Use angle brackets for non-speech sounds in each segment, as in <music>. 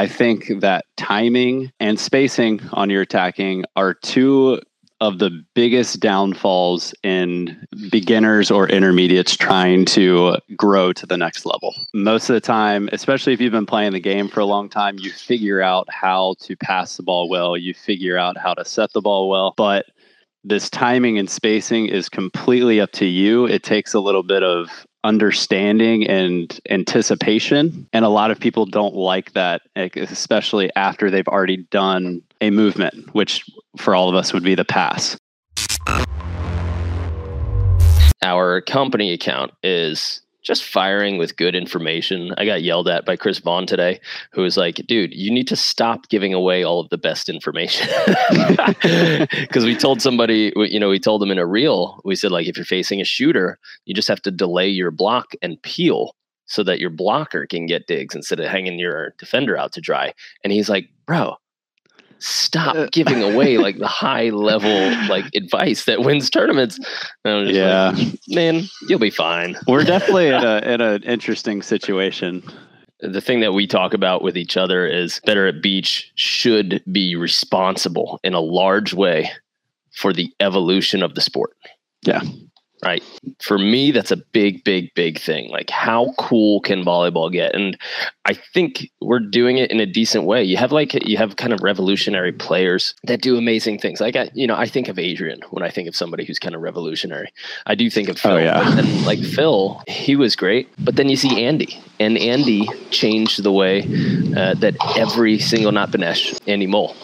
I think that timing and spacing on your attacking are two of the biggest downfalls in beginners or intermediates trying to grow to the next level. Most of the time, especially if you've been playing the game for a long time, you figure out how to pass the ball well, you figure out how to set the ball well, but this timing and spacing is completely up to you. It takes a little bit of understanding and anticipation. And a lot of people don't like that, especially after they've already done a movement, which for all of us would be the pass. Our company account is just firing with good information. I got yelled at by Chris Vaughn today, who was like, dude, you need to stop giving away all of the best information. <laughs> Because we told somebody, you know, we told them in a reel, we said, like, if you're facing a shooter, you just have to delay your block and peel so that your blocker can get digs instead of hanging your defender out to dry. And he's like, bro, stop uh, giving away <laughs> like the high level like advice that wins tournaments. yeah, like, man, you'll be fine. We're definitely in a <laughs> in an interesting situation. The thing that we talk about with each other is better at beach should be responsible in a large way for the evolution of the sport. Yeah right? For me, that's a big, big, big thing. Like, how cool can volleyball get? And I think we're doing it in a decent way. You have like you have kind of revolutionary players that do amazing things. Like, I, you know, I think of Adrian when I think of somebody who's kind of revolutionary. I do think of oh, Phil. Oh, yeah. And like Phil, he was great. But then you see Andy, and Andy changed the way uh, that every single not Benesh, Andy Mol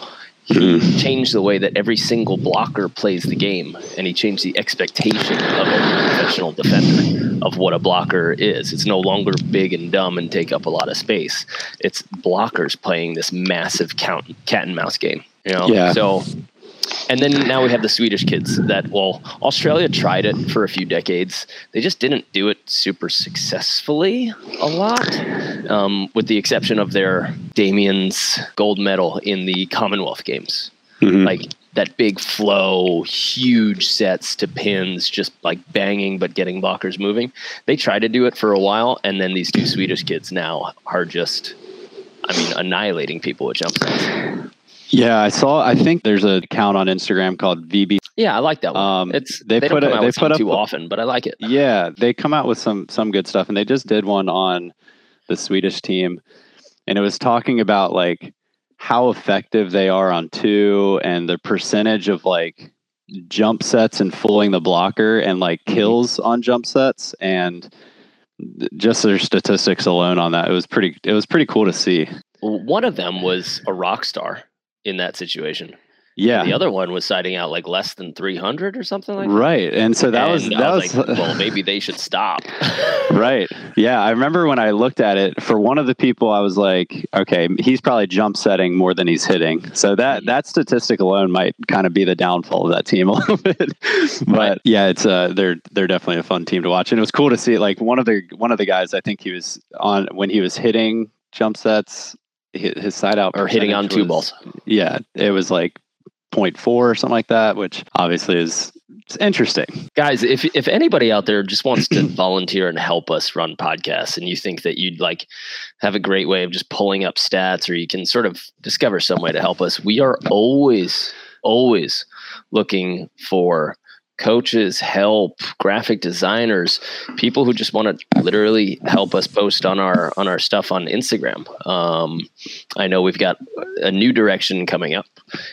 he mm-hmm. changed the way that every single blocker plays the game and he changed the expectation of a professional defender of what a blocker is it's no longer big and dumb and take up a lot of space it's blockers playing this massive count, cat and mouse game you know yeah. so and then now we have the Swedish kids that, well, Australia tried it for a few decades. They just didn't do it super successfully a lot, um, with the exception of their Damian's gold medal in the Commonwealth Games. Mm-hmm. Like that big flow, huge sets to pins, just like banging but getting blockers moving. They tried to do it for a while, and then these two Swedish kids now are just, I mean, annihilating people with jump sets. Yeah, I saw. I think there's an account on Instagram called VB. Yeah, I like that one. Um, it's they, they put it. They put up too often, but I like it. Yeah, they come out with some some good stuff, and they just did one on the Swedish team, and it was talking about like how effective they are on two and the percentage of like jump sets and fooling the blocker and like mm-hmm. kills on jump sets and just their statistics alone on that it was pretty it was pretty cool to see one of them was a rock star in that situation. Yeah. And the other one was siding out like less than 300 or something like that. Right. And so that and was, that was, was like, well, <laughs> maybe they should stop. <laughs> right. Yeah. I remember when I looked at it for one of the people, I was like, okay, he's probably jump setting more than he's hitting. So that, mm-hmm. that statistic alone might kind of be the downfall of that team <laughs> a little bit. but right. yeah, it's, uh, they're, they're definitely a fun team to watch. And it was cool to see like one of the, one of the guys, I think he was on when he was hitting jump sets his side out or hitting on two balls. Yeah, it was like 0.4 or something like that, which obviously is interesting. Guys, if if anybody out there just wants to <clears throat> volunteer and help us run podcasts and you think that you'd like have a great way of just pulling up stats or you can sort of discover some way to help us, we are always always looking for coaches, help, graphic designers, people who just want to literally help us post on our on our stuff on Instagram. Um, I know we've got a new direction coming up,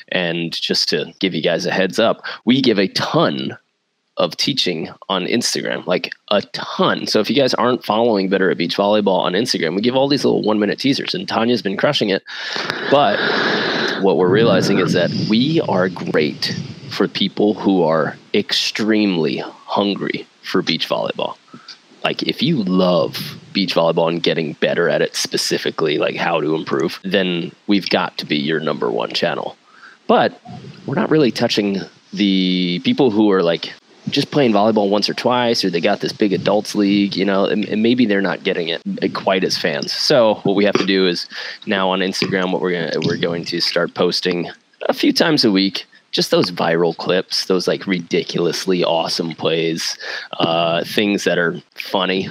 and just to give you guys a heads up, we give a ton of teaching on Instagram, like a ton. So if you guys aren't following Better at Beach Volleyball on Instagram, we give all these little one minute teasers, and Tanya's been crushing it. But what we're realizing is that we are great for people who are extremely hungry for beach volleyball. Like if you love beach volleyball and getting better at it specifically, like how to improve, then we've got to be your number one channel. But we're not really touching the people who are like just playing volleyball once or twice, or they got this big adults league, you know, and, and, maybe they're not getting it eh, quite as fans. So what we have to do is now on Instagram, what we're gonna we're going to start posting a few times a week just those viral clips, those like ridiculously awesome plays, uh, things that are funny.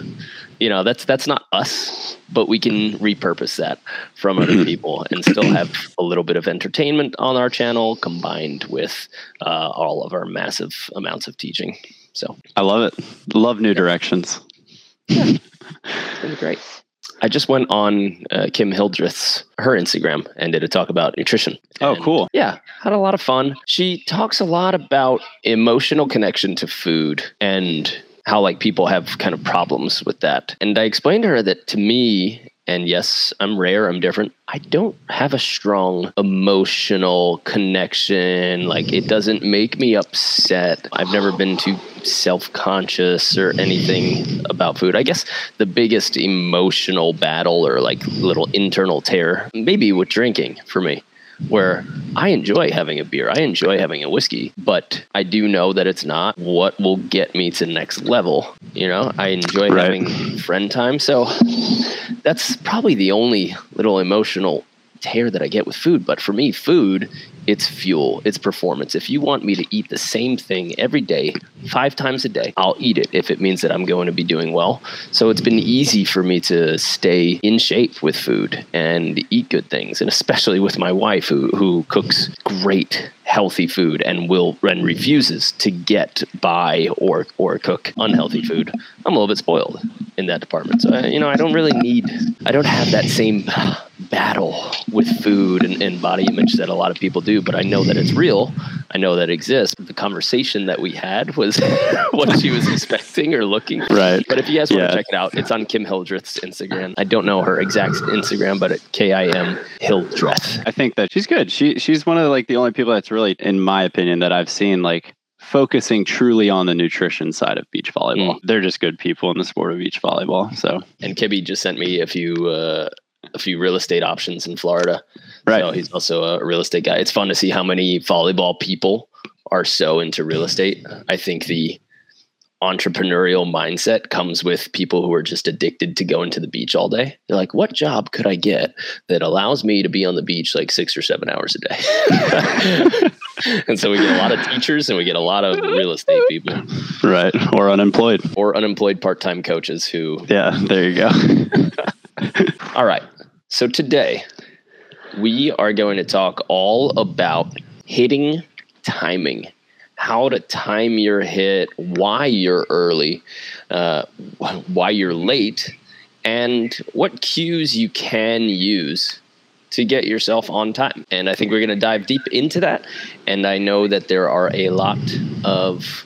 You know, that's that's not us, but we can repurpose that from other people and still have a little bit of entertainment on our channel combined with uh, all of our massive amounts of teaching. So I love it. Love new directions. Yeah. <laughs> it's been great. I just went on uh, Kim Hildreth's her Instagram and did a talk about nutrition. Oh, cool. Yeah, had a lot of fun. She talks a lot about emotional connection to food and how like people have kind of problems with that. And I explained to her that to me and yes, I'm rare, I'm different. I don't have a strong emotional connection. Like, it doesn't make me upset. I've never been too self conscious or anything about food. I guess the biggest emotional battle or like little internal tear, maybe with drinking for me where I enjoy having a beer, I enjoy having a whiskey, but I do know that it's not what will get me to the next level. You know, I enjoy right. having friend time. So that's probably the only little emotional tear that I get with food. But for me, food it's fuel, it's performance. If you want me to eat the same thing every day, five times a day, I'll eat it if it means that I'm going to be doing well. So it's been easy for me to stay in shape with food and eat good things, and especially with my wife who who cooks great healthy food and will and refuses to get buy or or cook unhealthy food. I'm a little bit spoiled in that department. So you know, I don't really need I don't have that same <sighs> battle with food and, and body image that a lot of people do, but I know that it's real. I know that it exists. The conversation that we had was <laughs> what she was expecting or looking. For. Right. But if you guys want yeah. to check it out, it's on Kim Hildreth's Instagram. I don't know her exact Instagram, but it's K I M Hildreth. I think that she's good. She she's one of the, like the only people that's really, in my opinion, that I've seen like focusing truly on the nutrition side of beach volleyball. Mm. They're just good people in the sport of beach volleyball. So, and Kibby just sent me a few uh, a few real estate options in Florida. Right. So he's also a real estate guy. It's fun to see how many volleyball people are so into real estate. I think the entrepreneurial mindset comes with people who are just addicted to going to the beach all day. They're like, what job could I get that allows me to be on the beach like six or seven hours a day? <laughs> and so we get a lot of teachers and we get a lot of real estate people. Right. Or unemployed. Or unemployed part time coaches who. Yeah, there you go. <laughs> all right. So today we are going to talk all about hitting timing how to time your hit, why you're early, uh, why you're late, and what cues you can use to get yourself on time. And I think we're going to dive deep into that. And I know that there are a lot of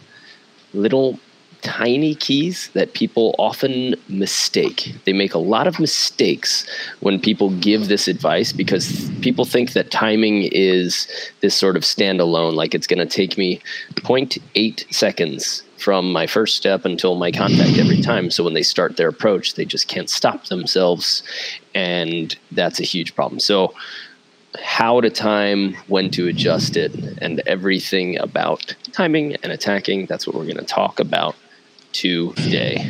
little tiny keys that people often mistake. They make a lot of mistakes when people give this advice because people think that timing is this sort of standalone, like it's going to take me 0.8 seconds from my first step until my contact every time. So when they start their approach, they just can't stop themselves. And that's a huge problem. So, how to time, when to adjust it, and everything about timing and attacking. That's what we're going to talk about today?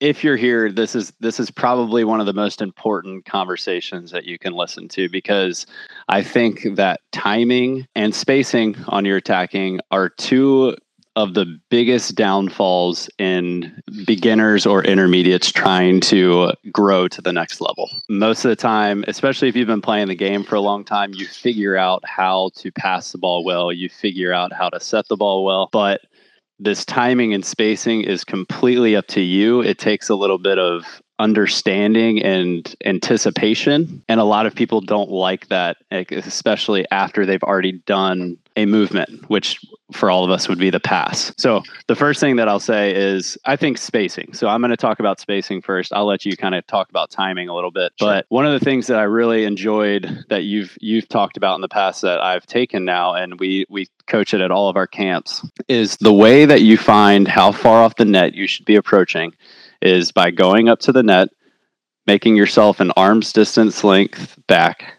If you're here, this is this is probably one of the most important conversations that you can listen to because I think that timing and spacing on your attacking are two of the biggest downfalls in beginners or intermediates trying to grow to the next level. Most of the time, especially if you've been playing the game for a long time, you figure out how to pass the ball well, you figure out how to set the ball well, but this timing and spacing is completely up to you. It takes a little bit of understanding and anticipation. And a lot of people don't like that, especially after they've already done a movement, which for all of us would be the pass. So the first thing that I'll say is I think spacing. So I'm going to talk about spacing first. I'll let you kind of talk about timing a little bit. Sure. But one of the things that I really enjoyed that you've you've talked about in the past that I've taken now and we we coach it at all of our camps is the way that you find how far off the net you should be approaching is by going up to the net, making yourself an arm's distance length back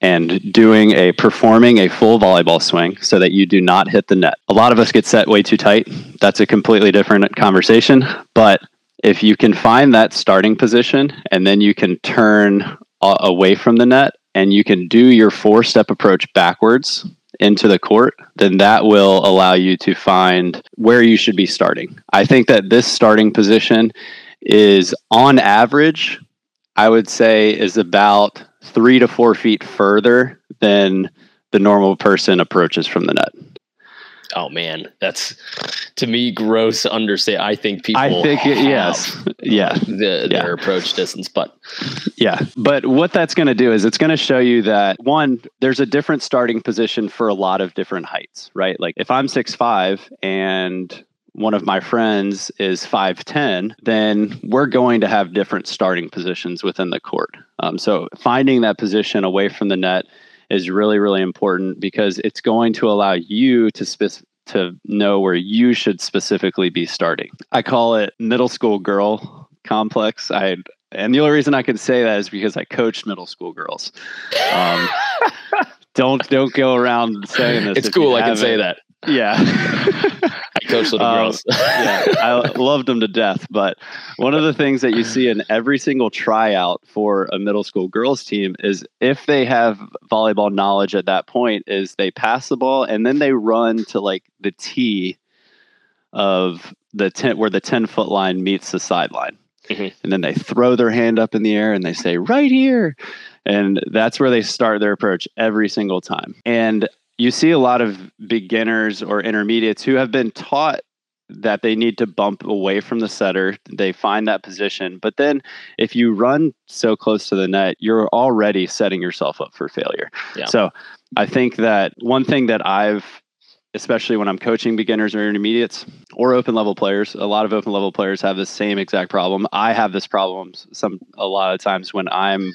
and doing a performing a full volleyball swing so that you do not hit the net. A lot of us get set way too tight. That's a completely different conversation, but if you can find that starting position and then you can turn uh, away from the net and you can do your four step approach backwards into the court, then that will allow you to find where you should be starting. I think that this starting position is on average, I would say, is about three to four feet further than the normal person approaches from the net. Oh man, that's to me gross. Understand? I think people. I think it, yes, yeah, the, yeah. their approach distance, but yeah, but what that's going to do is it's going to show you that one, there's a different starting position for a lot of different heights, right? Like if I'm six five and one of my friends is 5'10, then we're going to have different starting positions within the court. Um, so finding that position away from the net is really, really important because it's going to allow you to spe- to know where you should specifically be starting. I call it middle school girl complex. I and the only reason I can say that is because I coached middle school girls. Um, <laughs> don't don't go around saying this. It's cool. I can say that. Yeah. <laughs> Little um, girls. <laughs> yeah, I loved them to death. But one of the things that you see in every single tryout for a middle school girls team is if they have volleyball knowledge at that point, is they pass the ball and then they run to like the tee of the tent where the 10 foot line meets the sideline. Mm-hmm. And then they throw their hand up in the air and they say, right here. And that's where they start their approach every single time. And you see a lot of beginners or intermediates who have been taught that they need to bump away from the setter. They find that position. But then if you run so close to the net, you're already setting yourself up for failure. Yeah. So I think that one thing that I've especially when I'm coaching beginners or intermediates or open level players. A lot of open level players have the same exact problem. I have this problem some a lot of times when I'm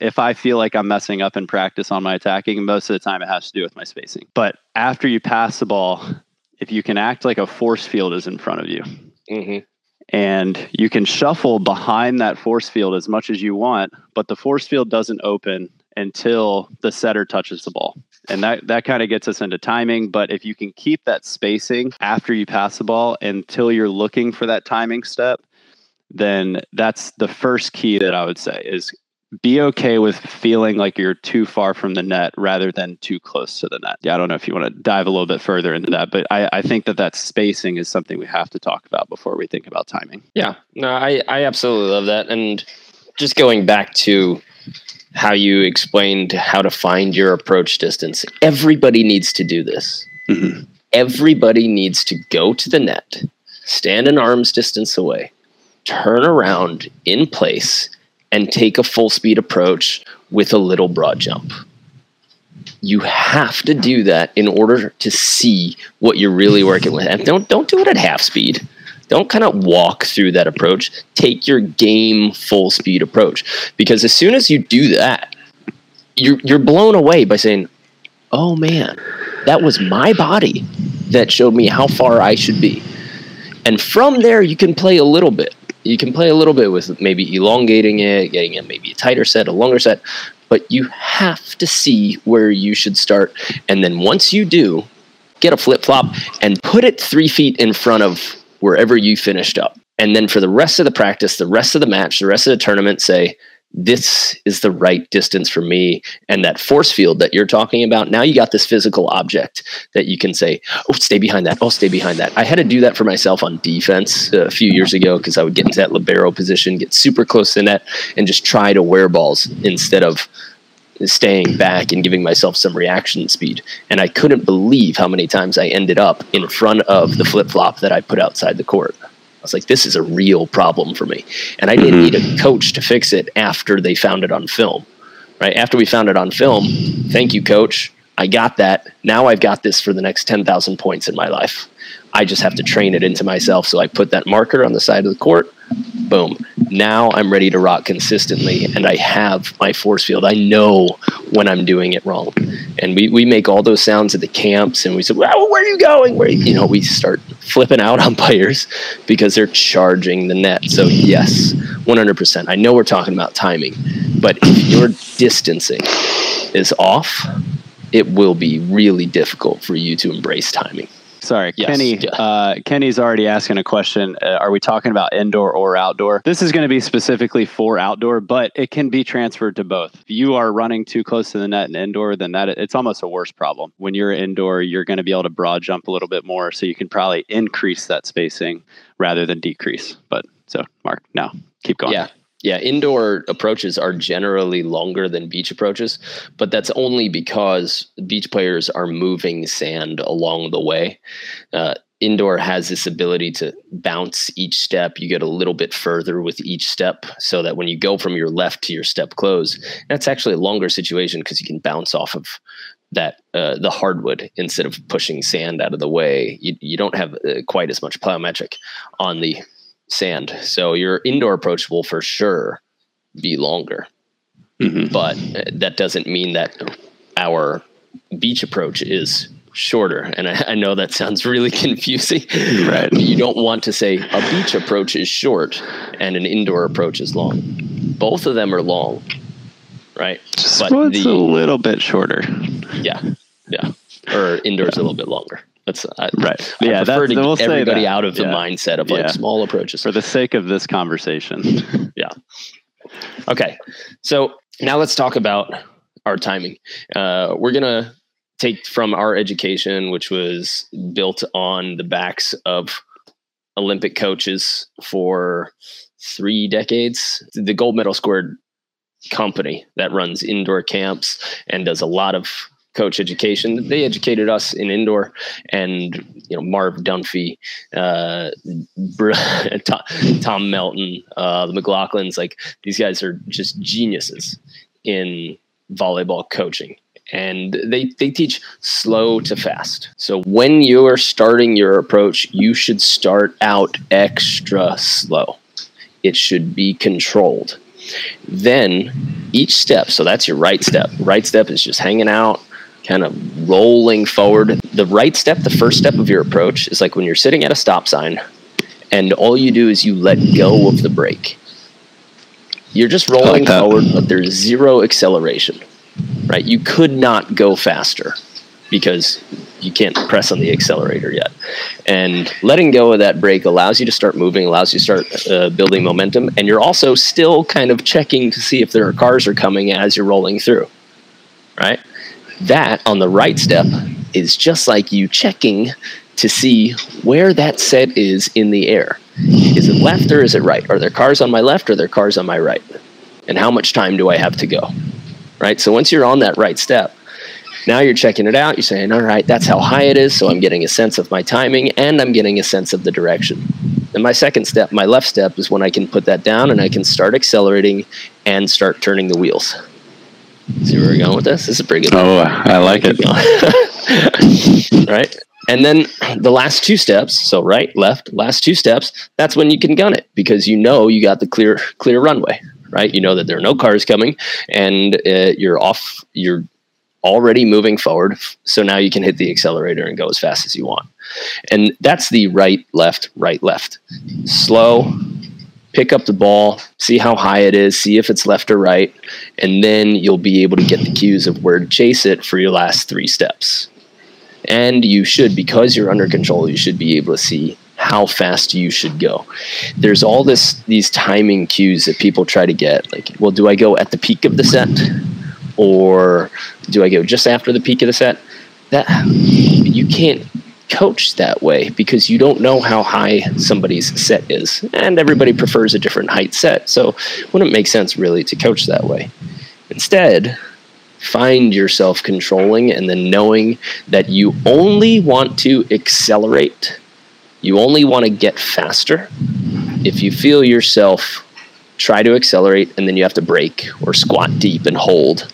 if I feel like I'm messing up in practice on my attacking, most of the time it has to do with my spacing. But after you pass the ball, if you can act like a force field is in front of you, mm-hmm. and you can shuffle behind that force field as much as you want, but the force field doesn't open until the setter touches the ball. And that, that kind of gets us into timing. But if you can keep that spacing after you pass the ball until you're looking for that timing step, then that's the first key that I would say is be okay with feeling like you're too far from the net rather than too close to the net. Yeah, I don't know if you want to dive a little bit further into that, but I, I think that that spacing is something we have to talk about before we think about timing. Yeah, no, I, I absolutely love that. And just going back to how you explained how to find your approach distance, everybody needs to do this. Mm-hmm. Everybody needs to go to the net, stand an arm's distance away, turn around in place and take a full speed approach with a little broad jump. You have to do that in order to see what you're really working with. And don't don't do it at half speed. Don't kind of walk through that approach. Take your game full speed approach. Because as soon as you do that, you're you're blown away by saying, Oh man, that was my body that showed me how far I should be. And from there you can play a little bit you can play a little bit with maybe elongating it, getting it maybe a tighter set, a longer set, but you have to see where you should start. And then once you do, get a flip flop and put it three feet in front of wherever you finished up. And then for the rest of the practice, the rest of the match, the rest of the tournament, say, this is the right distance for me. And that force field that you're talking about, now you got this physical object that you can say, oh, stay behind that. Oh, stay behind that. I had to do that for myself on defense uh, a few years ago because I would get into that libero position, get super close to net, and just try to wear balls instead of staying back and giving myself some reaction speed. And I couldn't believe how many times I ended up in front of the flip flop that I put outside the court. I was like, this is a real problem for me. And I didn't need a mm-hmm. coach to fix it after they found it on film. Right after we found it on film, thank you, coach. I got that. Now I've got this for the next 10,000 points in my life. I just have to train it into myself. So I put that marker on the side of the court. Boom. Now I'm ready to rock consistently and I have my force field. I know when I'm doing it wrong. And we, we make all those sounds at the camps and we say, well, where are you going? Where you know, we start flipping out <laughs> on players because they're charging the net. So yes, 100%. I know we're talking about timing, but if your distancing is off, it will be really difficult for you to embrace timing. Sorry, Yes, Kenny. yeah. Uh, Kenny's already asking a question. Uh, are we talking about indoor or outdoor? This is going to be specifically for outdoor, but it can be transferred to both. If you are running too close to the net in indoor, then that it's almost a worse problem. When you're indoor, you're going to be able to broad jump a little bit more, so you can probably increase that spacing rather than decrease. But so, Mark, now keep going. Yeah. Yeah, indoor approaches are generally longer than beach approaches, but that's only because beach players are moving sand along the way. Uh, indoor has this ability to bounce each step. You get a little bit further with each step, so that when you go from your left to your step close, that's actually a longer situation because you can bounce off of that uh, the hardwood instead of pushing sand out of the way. You, you don't have uh, quite as much plyometric on the sand. So your indoor approach will for sure be longer, Mhm. but uh, that doesn't mean that our beach approach is shorter. And I, I know that sounds really <laughs> confusing. Right. You don't want to say a beach approach is short and an indoor approach is long. Both of them are long, right? Just But the- a little bit shorter. Yeah, yeah. Or indoors a little bit longer. That's I, Right. I yeah, prefer that's, to we'll get everybody out of the Yeah. mindset of like Yeah. small approaches. For the sake of this conversation. <laughs> Yeah. Okay, so now let's talk about our timing. Uh, we're gonna take from our education, which was built on the backs of Olympic coaches for three decades. The gold medal squared company that runs indoor camps and does a lot of coach education. They educated us in indoor, and you know Marv Dunphy, uh, <laughs> Tom, Melton, uh, the McLaughlins. Like these guys are just geniuses in volleyball coaching. And they, they teach slow to fast. So when you're starting your approach, you should start out extra slow. It should be controlled. Then each step, so that's your right step. Right step is just hanging out, kind of rolling forward. The right step, the first step of your approach, is like when you're sitting at a stop sign and all you do is you let go of the brake. You're just rolling that. forward, but there's zero acceleration, right? You could not go faster because you can't press on the accelerator yet. And letting go of that brake allows you to start moving, allows you to start uh, building momentum, and you're also still kind of checking to see if there are cars are coming as you're rolling through, right? That on the right step is just like you checking to see where that set is in the air. Is it left or is it right? Are there cars on my left or are there cars on my right? And how much time do I have to go? Right? So once you're on that right step, now you're checking it out. You're saying, all right, that's how high it is. So I'm getting a sense of my timing and I'm getting a sense of the direction. And my second step, my left step, is when I can put that down and I can start accelerating and start turning the wheels. See where we're going with this? This is a pretty good. Oh, I like it. <laughs> right? And then the last two steps, so right, left, last two steps, that's when you can gun it because you know you got the clear clear runway, right? You know that there are no cars coming and uh, you're off you're already moving forward, so now you can hit the accelerator and go as fast as you want. And that's the right left right left. Slow pick up the ball, see how high it is, see if it's left or right, and then you'll be able to get the cues of where to chase it for your last three steps. And you should, because you're under control, you should be able to see how fast you should go. There's all this these timing cues that people try to get. Like, well, do I go at the peak of the set? Or do I go just after the peak of the set? That you can't coach that way because you don't know how high somebody's set is. And everybody prefers a different height set. So wouldn't make sense really to coach that way. Instead, find yourself controlling and then knowing that you only want to accelerate, you only want to get faster. If you feel yourself try to accelerate and then you have to brake or squat deep and hold,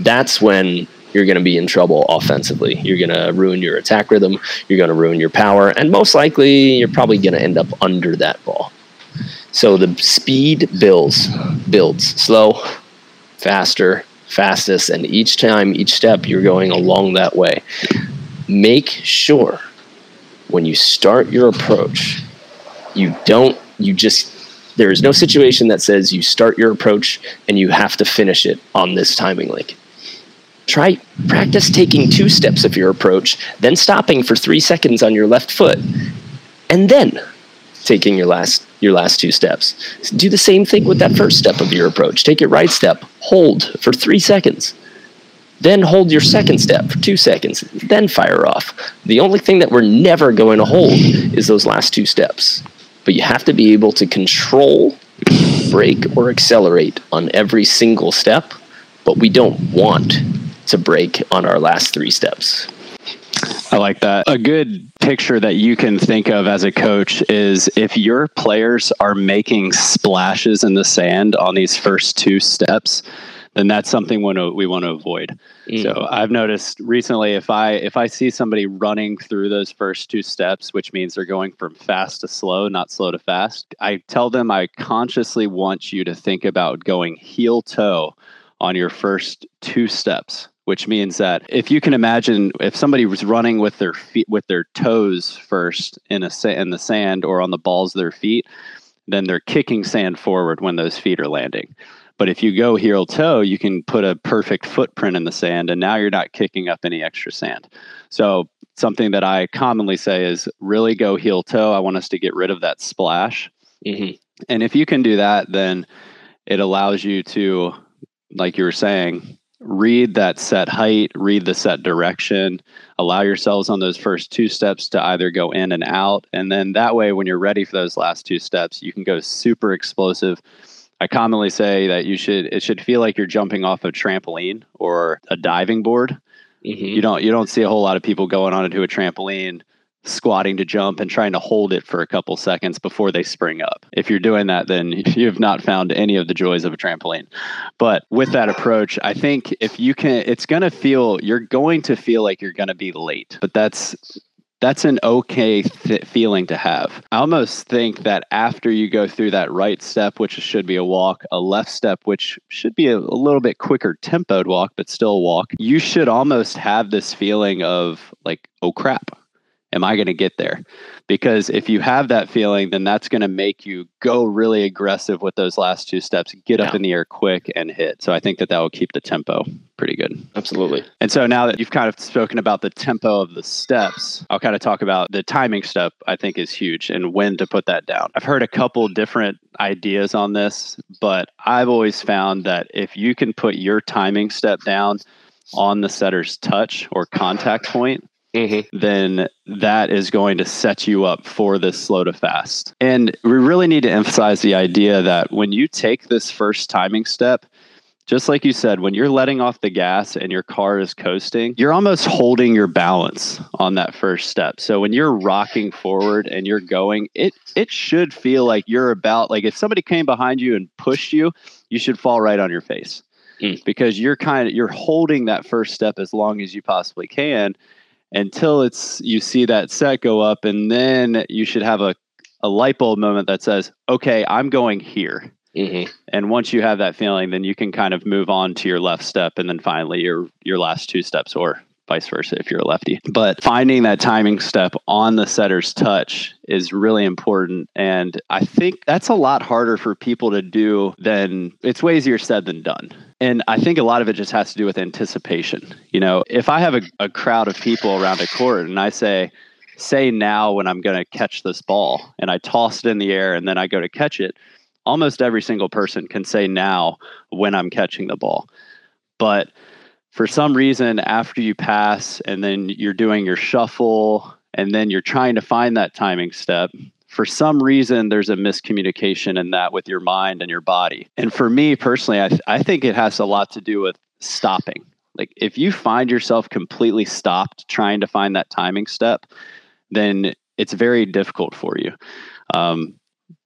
that's when you're going to be in trouble offensively. You're going to ruin your attack rhythm, you're going to ruin your power, and most likely you're probably going to end up under that ball. So the speed builds, builds slow, faster, fastest, and each time, each step, you're going along that way. Make sure when you start your approach, you don't, you just, there is no situation that says you start your approach and you have to finish it on this timing link. Try practice taking two steps of your approach, then stopping for three seconds on your left foot, and then taking your last your last two steps. Do the same thing with that first step of your approach. Take your right step, hold for three seconds. Then hold your second step for two seconds, then fire off. The only thing that we're never going to hold is those last two steps. But you have to be able to control, brake, or accelerate on every single step, but we don't want to brake on our last three steps. I like that. A good picture that you can think of as a coach is if your players are making splashes in the sand on these first two steps, then that's something we want to avoid. Mm. So I've noticed recently if I if I see somebody running through those first two steps, which means they're going from fast to slow, not slow to fast, I tell them I consciously want you to think about going heel toe on your first two steps which means that if you can imagine if somebody was running with their feet with their toes first in a in the sand or on the balls of their feet then they're kicking sand forward when those feet are landing. But if you go heel toe you can put a perfect footprint in the sand and now you're not kicking up any extra sand. So something that i commonly say is really go heel toe. I want us to get rid of that splash. Mm-hmm. and if you can do that then it allows you to like you were saying read that set height, read the set direction, allow yourselves on those first two steps to either go in and out. And then that way, when you're ready for those last two steps, you can go super explosive. I commonly say that you should it should feel like you're jumping off a trampoline or a diving board. Mm-hmm. You don't you don't see a whole lot of people going onto a trampoline squatting to jump and trying to hold it for a couple seconds before they spring up. If you're doing that, then <laughs> you have not found any of the joys of a trampoline. But with that approach, I think if you can, it's going to feel, you're going to feel like you're going to be late, but that's, that's an okay th- feeling to have. I almost think that after you go through that right step, which should be a walk, a left step, which should be a, a little bit quicker tempoed walk, but still walk, you should almost have this feeling of like, oh crap, am I going to get there? Because if you have that feeling, then that's going to make you go really aggressive with those last two steps, get yeah. up in the air quick and hit. So I think that that will keep the tempo pretty good. Absolutely. And so now that you've kind of spoken about the tempo of the steps, I'll kind of talk about the timing step, I think is huge and when to put that down. I've heard a couple different ideas on this, but I've always found that if you can put your timing step down on the setter's touch or contact point, Mm-hmm. then that is going to set you up for this slow to fast. And we really need to emphasize the idea that when you take this first timing step, just like you said, when you're letting off the gas and your car is coasting, you're almost holding your balance on that first step. So when you're rocking forward and you're going, it it should feel like you're about like if somebody came behind you and pushed you, you should fall right on your face. Mm. Because you're kind of you're holding that first step as long as you possibly can until it's you see that set go up and then you should have a, a light bulb moment that says okay i'm going here mm-hmm. and once you have that feeling then you can kind of move on to your left step and then finally your your last two steps or vice versa if you're a lefty. But finding that timing step on the setter's touch is really important. And I think that's a lot harder for people to do than it's way easier said than done. And I think a lot of it just has to do with anticipation. You know, if I have a, a crowd of people around a court and I say, say now when I'm going to catch this ball and I toss it in the air and then I go to catch it, almost every single person can say now when I'm catching the ball. But for some reason after you pass and then you're doing your shuffle and then you're trying to find that timing step for some reason there's a miscommunication in that with your mind and your body. And for me personally i, th- I think it has a lot to do with stopping. Like if you find yourself completely stopped trying to find that timing step then it's very difficult for you. Um,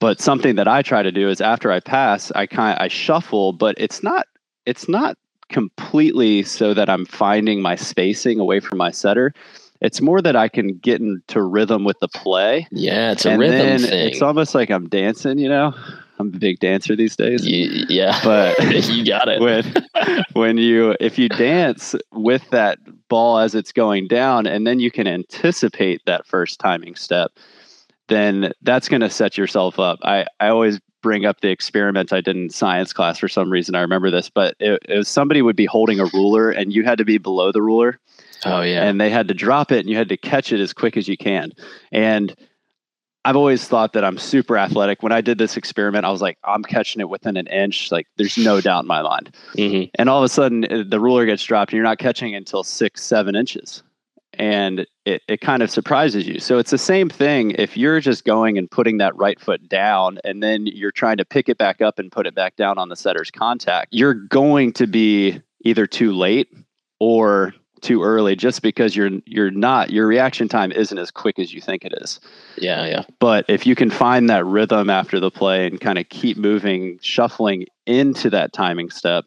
but something that i try to do is after i pass i kind i shuffle but it's not it's not completely so that I'm finding my spacing away from my setter. It's more that I can get into rhythm with the play. Yeah, it's a and rhythm thing. It's almost like I'm dancing, you know. I'm a big dancer these days. You, yeah, but <laughs> you got it. when when you if you dance with that ball as it's going down, and then you can anticipate that first timing step, then that's going to set yourself up. I I always bring up the experiment I did in science class for some reason. I remember this, but it, it was somebody would be holding a ruler and you had to be below the ruler. Oh yeah. And they had to drop it and you had to catch it as quick as you can. And I've always thought that I'm super athletic. When I did this experiment, I was like, I'm catching it within an inch. Like, there's no doubt in my mind. Mhm. And all of a sudden, uh, the ruler gets dropped, and you're not catching until six, seven inches. And it, it kind of surprises you. So it's the same thing if you're just going and putting that right foot down, and then you're trying to pick it back up and put it back down on the setter's contact, you're going to be either too late or too early just because you're you're not your reaction time isn't as quick as you think it is Yeah, yeah. but if you can find that rhythm after the play and kind of keep moving, shuffling into that timing step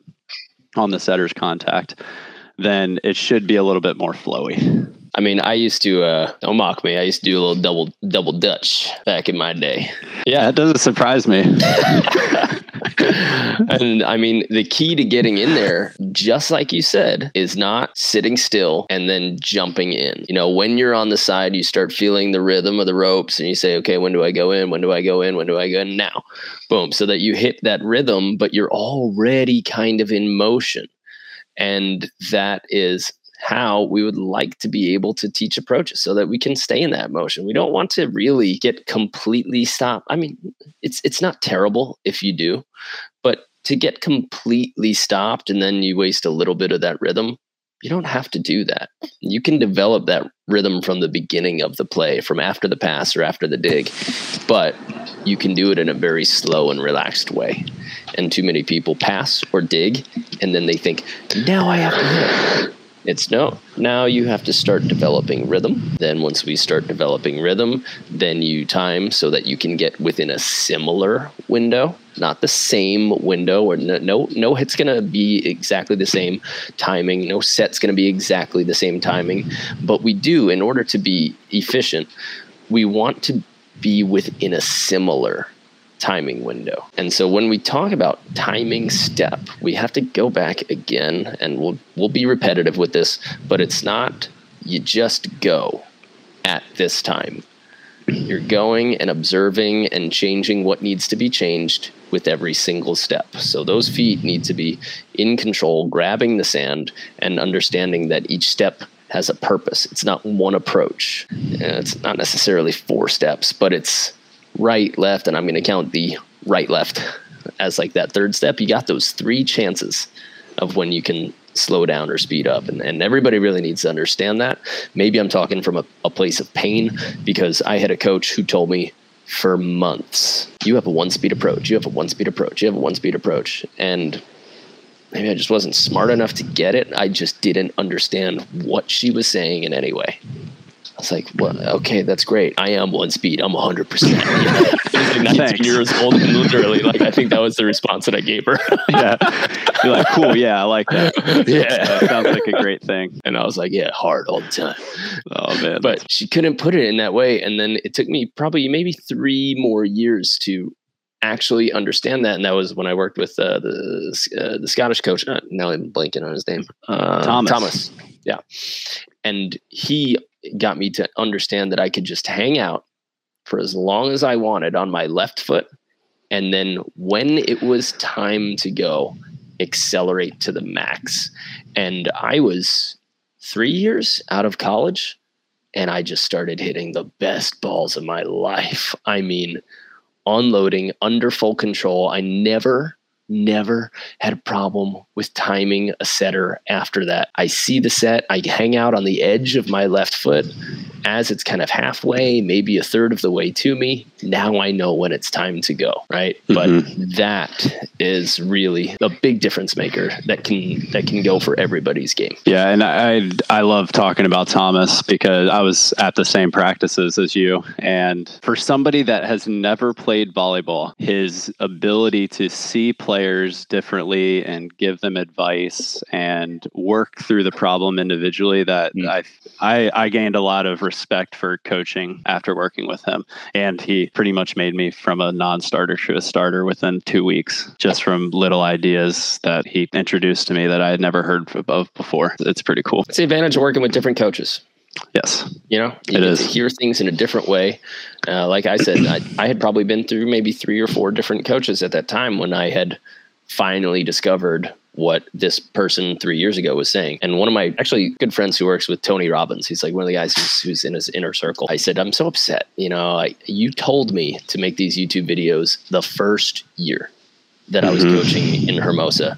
on the setter's contact, then it should be a little bit more flowy. I mean, I used to uh don't mock me. I used to do a little double double dutch back in my day. Yeah. That doesn't surprise me. <laughs> <laughs> and I mean, the key to getting in there, just like you said, is not sitting still and then jumping in. You know, when you're on the side, you start feeling the rhythm of the ropes and you say, okay, when do I go in? When do I go in? When do I go in? Now, boom. So that you hit that rhythm, but you're already kind of in motion. And that is how we would like to be able to teach approaches so that we can stay in that motion. We don't want to really get completely stopped. I mean, it's it's not terrible if you do, but to get completely stopped and then you waste a little bit of that rhythm, you don't have to do that. You can develop that rhythm from the beginning of the play, from after the pass or after the dig, but you can do it in a very slow and relaxed way. And too many people pass or dig and then they think, now I have to hit. It's no. Now you have to start developing rhythm. Then once we start developing rhythm, then you time so that you can get within a similar window, not the same window or no no, no hit's going to be exactly the same timing, no set's going to be exactly the same timing, but we do in order to be efficient, we want to be within a similar timing window. And so when we talk about timing step, we have to go back again and we'll we'll be repetitive with this, but it's not you just go at this time. You're going and observing and changing what needs to be changed with every single step. So those feet need to be in control, grabbing the sand and understanding that each step has a purpose. It's not one approach. Uh, it's not necessarily four steps, but it's right, left, and I'm going to count the right, left <laughs> as like that third step. You got those three chances of when you can slow down or speed up. And, and everybody really needs to understand that. Maybe I'm talking from a, a place of pain because I had a coach who told me for months, you have a one speed approach, you have a one speed approach, you have a one speed approach. And maybe I just wasn't smart enough to get it. I just didn't understand what she was saying in any way. I was like, well, okay, that's great. I am one speed. I'm 100%. 19 <laughs> Thanks. years old and literally, like, I think that was the response that I gave her. <laughs> yeah. You're like, cool. Yeah, I like that. <laughs> yeah. That sounds like a great thing. And I was like, yeah, hard all the time. Oh, man. But she couldn't put it in that way. And then it took me probably maybe three more years to actually understand that. And that was when I worked with uh, the uh, the Scottish coach. Uh, now I'm blanking on his name. Uh, Thomas. Thomas. Yeah. And he got me to understand that I could just hang out for as long as I wanted on my left foot. And then when it was time to go, accelerate to the max. And I was three years out of college and I just started hitting the best balls of my <laughs> life. I mean, unloading under full control. I never, never had a problem with timing a setter after that. I see the set, I hang out on the edge of my left foot as it's kind of halfway, maybe a third of the way to me. Now I know when it's time to go, right? But that is really a big difference maker that can that can go for everybody's game. Yeah, and I I love talking about Thomas because I was at the same practices as you, and for somebody that has never played volleyball, his ability to see players differently and give them advice and work through the problem individually, that Mm. I I I gained a lot of respect for coaching after working with him, and he pretty much made me from a non-starter to a starter within two weeks, just from little ideas that he introduced to me that I had never heard of before. It's pretty cool. It's the advantage of working with different coaches. Yes. You know, you it is. hear things in a different way. Uh, like I said, I, I had probably been through maybe three or four different coaches at that time when I had finally discovered what this person three years ago was saying. And one of my actually good friends who works with Tony Robbins, he's like one of the guys who's, who's in his inner circle. I said, I'm so upset. You know, I, you told me to make these YouTube videos the first year that I was Mhm. coaching in Hermosa.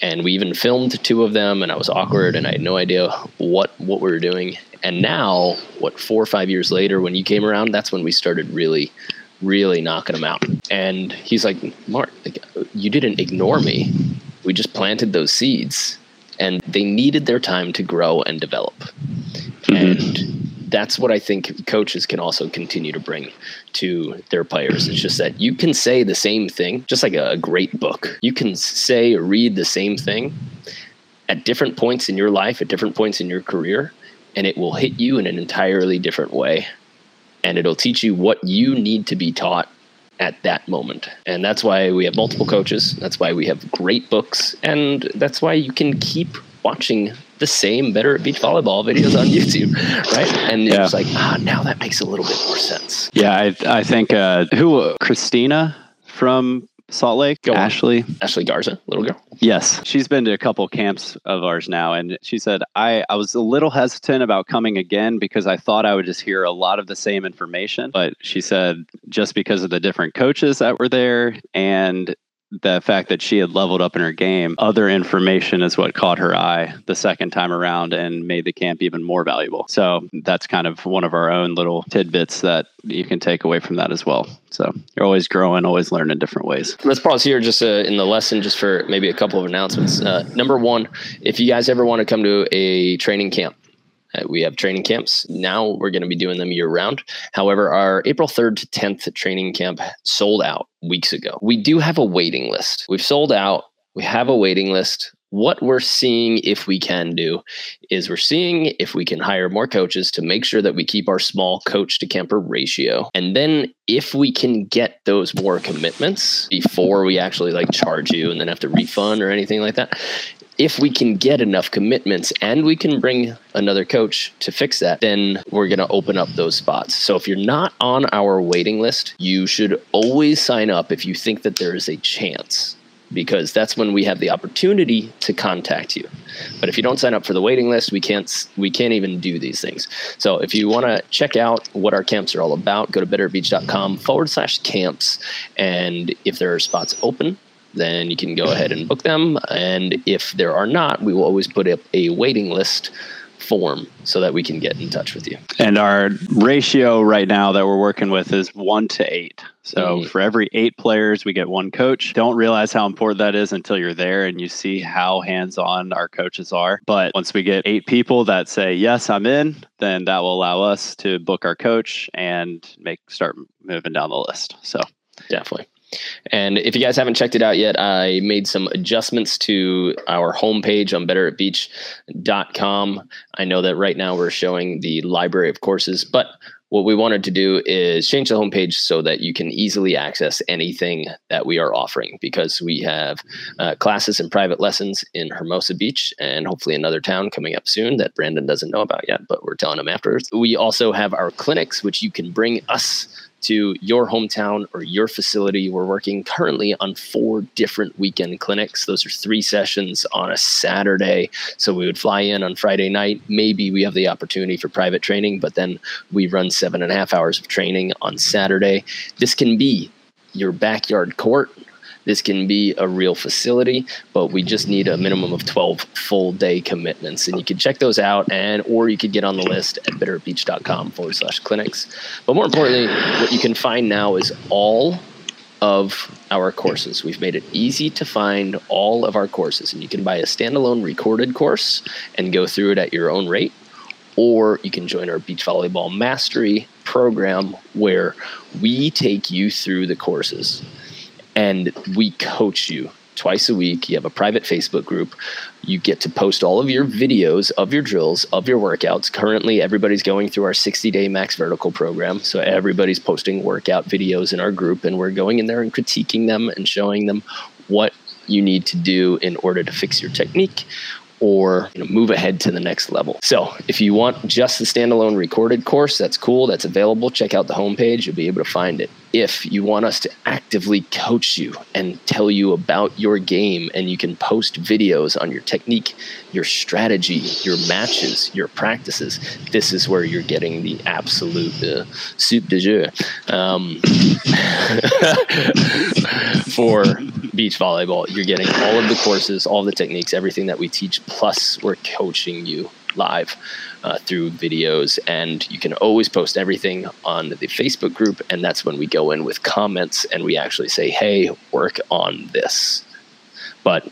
And we even filmed two of them and I was awkward and I had no idea what what we were doing. And now, what four or five years later when you came around, that's when we started really really knocking them out. And he's like, "Mark, like, you didn't ignore me. We just planted those seeds and they needed their time to grow and develop." Mhm. And that's what I think coaches can also continue to bring to their players. It's just that you can say the same thing, just like a great book. You can say or read the same thing at different points in your life, at different points in your career, and it will hit you in an entirely different way. And it'll teach you what you need to be taught at that moment. And that's why we have multiple coaches. That's why we have great books. And that's why you can keep watching the same Better at Beach Volleyball videos on <laughs> YouTube, right? And Yeah. it's like, ah, now that makes a little bit more sense. Yeah, I, I think uh, who Christina from Salt Lake, Go on. Ashley. Ashley Garza, little girl. Yes, she's been to a couple camps of ours now, and she said I I was a little hesitant about coming again because I thought I would just hear a lot of the same information. But she said just because of the different coaches that were there and the fact that she had leveled up in her game, other information is what caught her eye the second time around and made the camp even more valuable. So that's kind of one of our own little tidbits that you can take away from that as well. So you're always growing, always learning different ways. Let's pause here just uh, in the lesson, just for maybe a couple of announcements. Uh, number one, if you guys ever want to come to a training camp, uh, we have training camps now. We're going to be doing them year round. However, our April 3rd to 10th training camp sold out weeks ago. We do have a waiting list. We've sold out. We have a waiting list. What we're seeing if we can do is we're seeing if we can hire more coaches to make sure that we keep our small coach to camper ratio. And then if we can get those more commitments before we actually like charge you and then have to refund or anything like that, if we can get enough commitments and we can bring another coach to fix that, then we're going to open up those spots. So if you're not on our waiting list, you should always sign up if you think that there is a chance because that's when we have the opportunity to contact you. But if you don't sign up for the waiting list, we can't we can't even do these things. So if you want to check out what our camps are all about, go to betterbeach.com forward slash camps. And if there are spots open, then you can go ahead and <laughs> book them. And if there are not, we will always put up a waiting list form so that we can get in touch with you. And our ratio right now that we're working with is one to eight. So Mm. for every eight players, we get one coach. Don't realize how important that is until you're there and you see how hands on our coaches are. But once we get eight people that say, yes, I'm in, then that will allow us to book our coach and make start moving down the list. So Definitely. And if you guys haven't checked it out yet, I made some adjustments to our homepage on betteratbeach.com. I know that right now we're showing the library of courses, but what we wanted to do is change the homepage so that you can easily access anything that we are offering because we have uh, classes and private lessons in Hermosa Beach and hopefully another town coming up soon that Brandon doesn't know about yet, but we're telling him afterwards. We also have our clinics, which you can bring us to your hometown or your facility. We're working currently on four different weekend clinics. Those are three sessions on a Saturday. So we would fly in on Friday night. Maybe we have the opportunity for private training, but then we run seven and a half hours of training on Saturday. This can be your backyard court. This can be a real facility, but we just need a minimum of 12 full day commitments. And you can check those out and or you could get on the list at betterbeach.com forward slash clinics. But more importantly, what you can find now is all of our courses. We've made it easy to find all of our courses, and you can buy a standalone recorded course and go through it at your own rate, or you can join our beach volleyball mastery program where we take you through the courses and we coach you twice a week. You have a private Facebook group. You get to post all of your videos of your drills, of your workouts. Currently, everybody's going through our 60 day max vertical program. So everybody's posting workout videos in our group, and we're going in there and critiquing them and showing them what you need to do in order to fix your technique or you know, move ahead to the next level. So if you want just the standalone recorded course, that's cool. That's available. Check out the homepage. You'll be able to find it. If you want us to actively coach you and tell you about your game, and you can post videos on your technique, your strategy, your matches, your practices, this is where you're getting the absolute uh, soup de jour um, <laughs> for beach volleyball. You're getting all of the courses, all the techniques, everything that we teach, plus we're coaching you live uh, through videos. And you can always post everything on the Facebook group. And that's when we go in with comments and we actually say, hey, work on this. But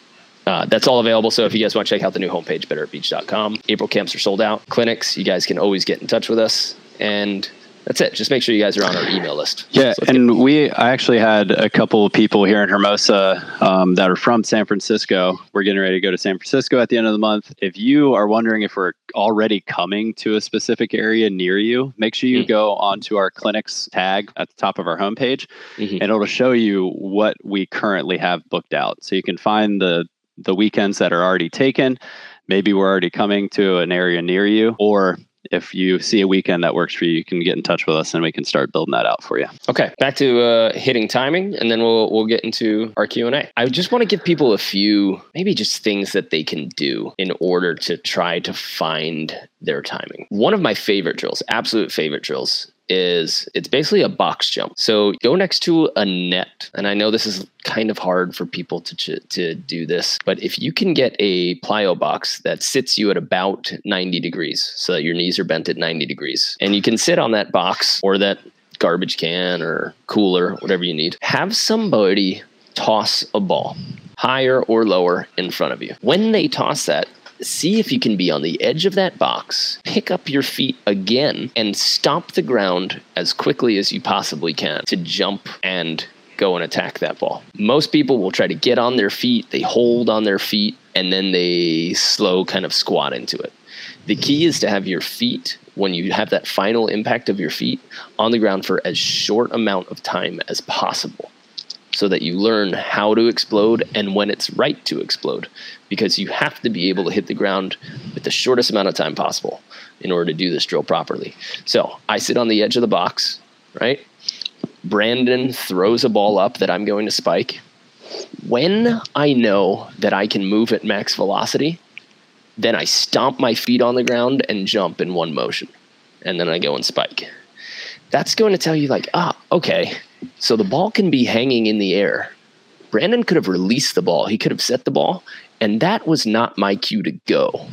uh, that's all available. So if you guys want to check out the new homepage, betteratbeach.com, April camps are sold out. Clinics, you guys can always get in touch with us. And that's it. Just make sure you guys are on our email list. Yeah, so and we I actually had a couple of people here in Hermosa um, that are from San Francisco. We're getting ready to go to San Francisco at the end of the month. If you are wondering if we're already coming to a specific area near you, make sure you mm-hmm. go onto our clinics tag at the top of our homepage, mm-hmm. and it'll show you what we currently have booked out. So you can find the the weekends that are already taken. Maybe we're already coming to an area near you, or if you see a weekend that works for you, you can get in touch with us and we can start building that out for you. Okay, back to uh, hitting timing, and then we'll we'll get into our Q and A. I just want to give people a few, maybe just things that they can do in order to try to find their timing. One of my favorite drills, absolute favorite drills, is it's basically a box jump. So go next to a net, and I know this is kind of hard for people to ch- to do this, but if you can get a plyo box that sits you at about 90 degrees, so that your knees are bent at 90 degrees, and you can sit on that box or that garbage can or cooler, whatever you need, have somebody toss a ball higher or lower in front of you. When they toss that, see if you can be on the edge of that box, pick up your feet again, and stomp the ground as quickly as you possibly can to jump and go and attack that ball. Most people will try to get on their feet, they hold on their feet, and then they slow kind of squat into it. The key is to have your feet, when you have that final impact of your feet, on the ground for as short amount of time as possible so that you learn how to explode and when it's right to explode because you have to be able to hit the ground with the shortest amount of time possible in order to do this drill properly. So I sit on the edge of the box, right? Brandon throws a ball up that I'm going to spike. When I know that I can move at max velocity, then I stomp my feet on the ground and jump in one motion. And then I go and spike. That's going to tell you, like, ah, okay, so the ball can be hanging in the air. Brandon could have released the ball, he could have set the ball, and that was not my cue to go.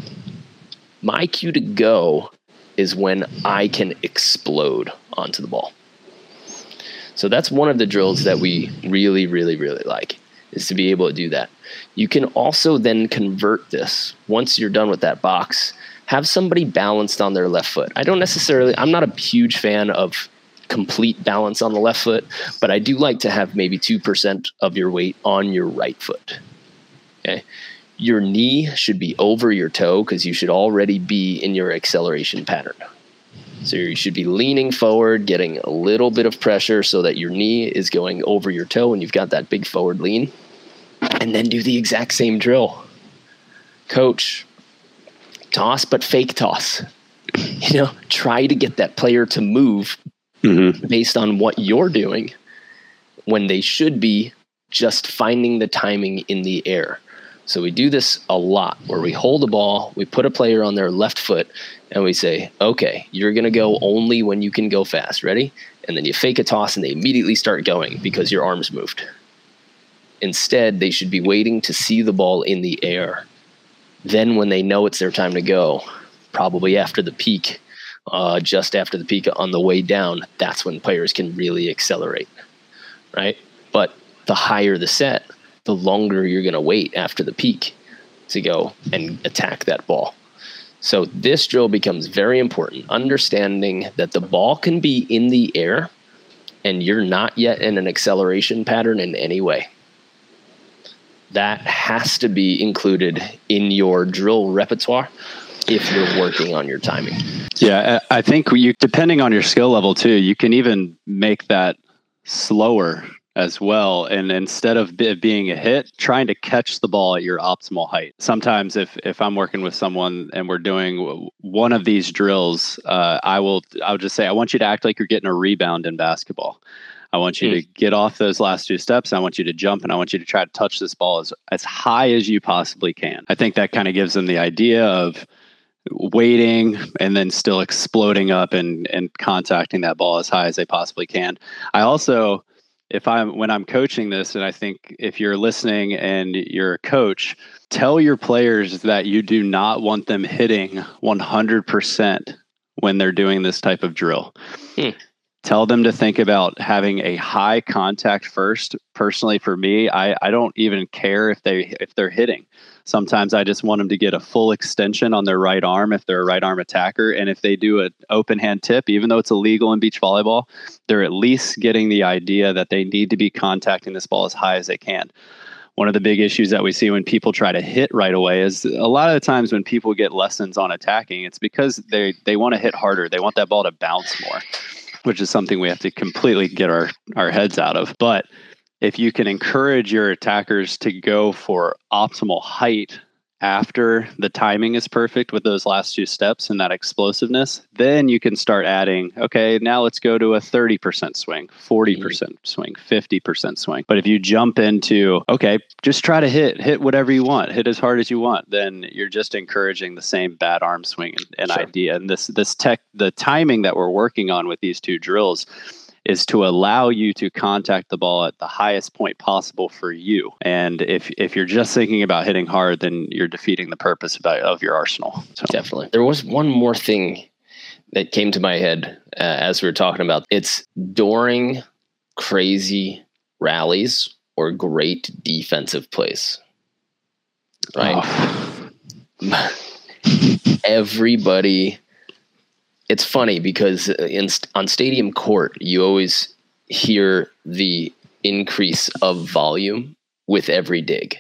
My cue to go is when I can explode onto the ball. So that's one of the drills that we really, really, really like is to be able to do that. You can also then convert this once you're done with that box. Have somebody balanced on their left foot. I don't necessarily, I'm not a huge fan of complete balance on the left foot, but I do like to have maybe 2% of your weight on your right foot. Okay. Your knee should be over your toe because you should already be in your acceleration pattern. So you should be leaning forward, getting a little bit of pressure so that your knee is going over your toe and you've got that big forward lean. And then do the exact same drill. Coach, toss, but fake toss. <laughs> You know, try to get that player to move mm-hmm. based on what you're doing when they should be just finding the timing in the air. So we do this a lot where we hold the ball, we put a player on their left foot, and we say, okay, you're going to go only when you can go fast. Ready? And then you fake a toss and they immediately start going because your arms moved. Instead, they should be waiting to see the ball in the air. Then, when they know it's their time to go, probably after the peak, uh, just after the peak on the way down, that's when players can really accelerate, right? But the higher the set, the longer you're going to wait after the peak to go and attack that ball. So this drill becomes very important, understanding that the ball can be in the air and you're not yet in an acceleration pattern in any way. That has to be included in your drill repertoire if you're working on your timing. Yeah, I think you depending on your skill level too, you can even make that slower as well. And instead of it being a hit, trying to catch the ball at your optimal height. Sometimes, if if I'm working with someone and we're doing one of these drills, uh, I will I'll just say I want you to act like you're getting a rebound in basketball. I want you mm. to get off those last two steps. I want you to jump and I want you to try to touch this ball as, as high as you possibly can. I think that kind of gives them the idea of waiting and then still exploding up and, and contacting that ball as high as they possibly can. I also, if I'm when I'm coaching this, and I think if you're listening and you're a coach, tell your players that you do not want them hitting 100% when they're doing this type of drill. Hmm tell them to think about having a high contact first. Personally for me i, I don't even care if they if they're hitting. Sometimes i just want them to get a full extension on their right arm if they're a right arm attacker. And if they do an open hand tip even though it's illegal in beach volleyball they're at least getting the idea that they need to be contacting this ball as high as they can. One of the big issues that we see when people try to hit right away is a lot of the times when people get lessons on attacking it's because they they want to hit harder. They want that ball to bounce more which is something we have to completely get our, our heads out of. But if you can encourage your attackers to go for optimal height after the timing is perfect with those last two steps and that explosiveness, then you can start adding, okay, now let's go to a 30% swing, 40% mm-hmm. swing, 50% swing. But if you jump into, okay, just try to hit, hit whatever you want, hit as hard as you want, then you're just encouraging the same bad arm swing and, and sure. idea. And this this tech the timing that we're working on with these two drills is to allow you to contact the ball at the highest point possible for you. And if if you're just thinking about hitting hard, then you're defeating the purpose of, of your arsenal. So. Definitely. There was one more thing that came to my head uh, as we were talking about. It's during crazy rallies or great defensive plays. Right. Oh. <laughs> Everybody it's funny because uh, in on stadium court you always hear the increase of volume with every dig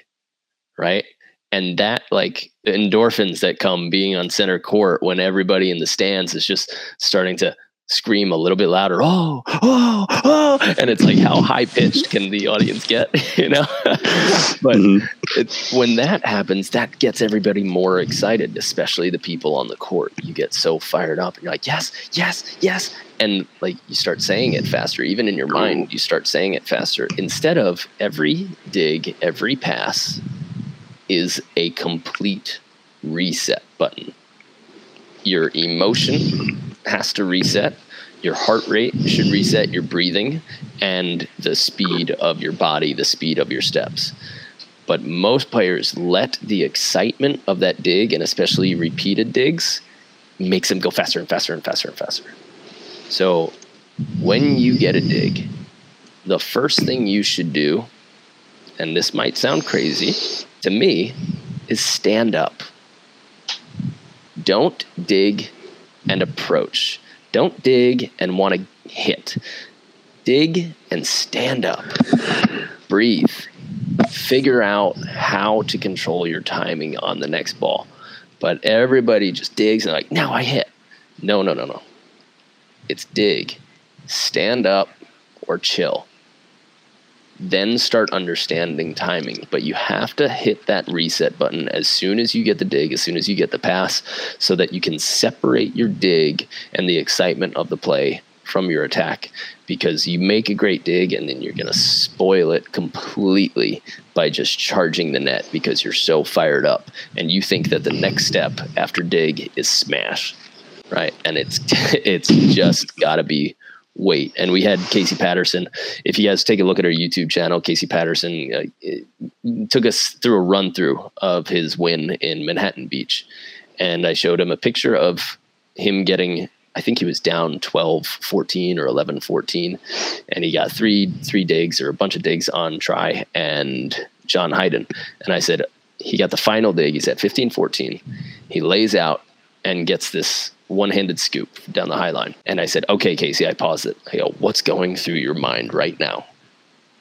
right? And that like endorphins that come being on center court when everybody in the stands is just starting to scream a little bit louder oh oh oh and it's like how high pitched can the audience get <laughs> you know? <laughs> But mm-hmm. when that happens that gets everybody more excited especially the people on the court. You get so fired up and you're like yes yes yes and like you start saying it faster. Even in your mind you start saying it faster. Instead of every dig every pass is a complete reset button. Your emotion has to reset. Your heart rate should reset, your breathing, and the speed of your body, the speed of your steps. But most players let the excitement of that dig, and especially repeated digs, makes them go faster and faster and faster and faster. So when you get a dig, the first thing you should do, and this might sound crazy to me, is stand up. Don't dig and approach. Don't dig and want to hit. Dig and stand up. Breathe. Figure out how to control your timing on the next ball. But everybody just digs and like, now I hit. No, no, no, no. It's dig, stand up, or chill then start understanding timing. But you have to hit that reset button as soon as you get the dig, as soon as you get the pass, so that you can separate your dig and the excitement of the play from your attack. Because you make a great dig and then you're going to spoil it completely by just charging the net because you're so fired up and you think that the next step after dig is smash. Right. And it's <laughs> it's just gotta be wait. And we had Casey Patterson. If you guys take a look at our YouTube channel, Casey Patterson uh, took us through a run through of his win in Manhattan Beach. And I showed him a picture of him getting, I think he was down 12 14 or 11 14. And he got three, three digs or a bunch of digs on Tri and John Hyden. And I said, he got the final dig. He's at 15 14. He lays out and gets this one handed scoop down the high line. And I said, okay, Casey, I paused it. I go, what's going through your mind right now?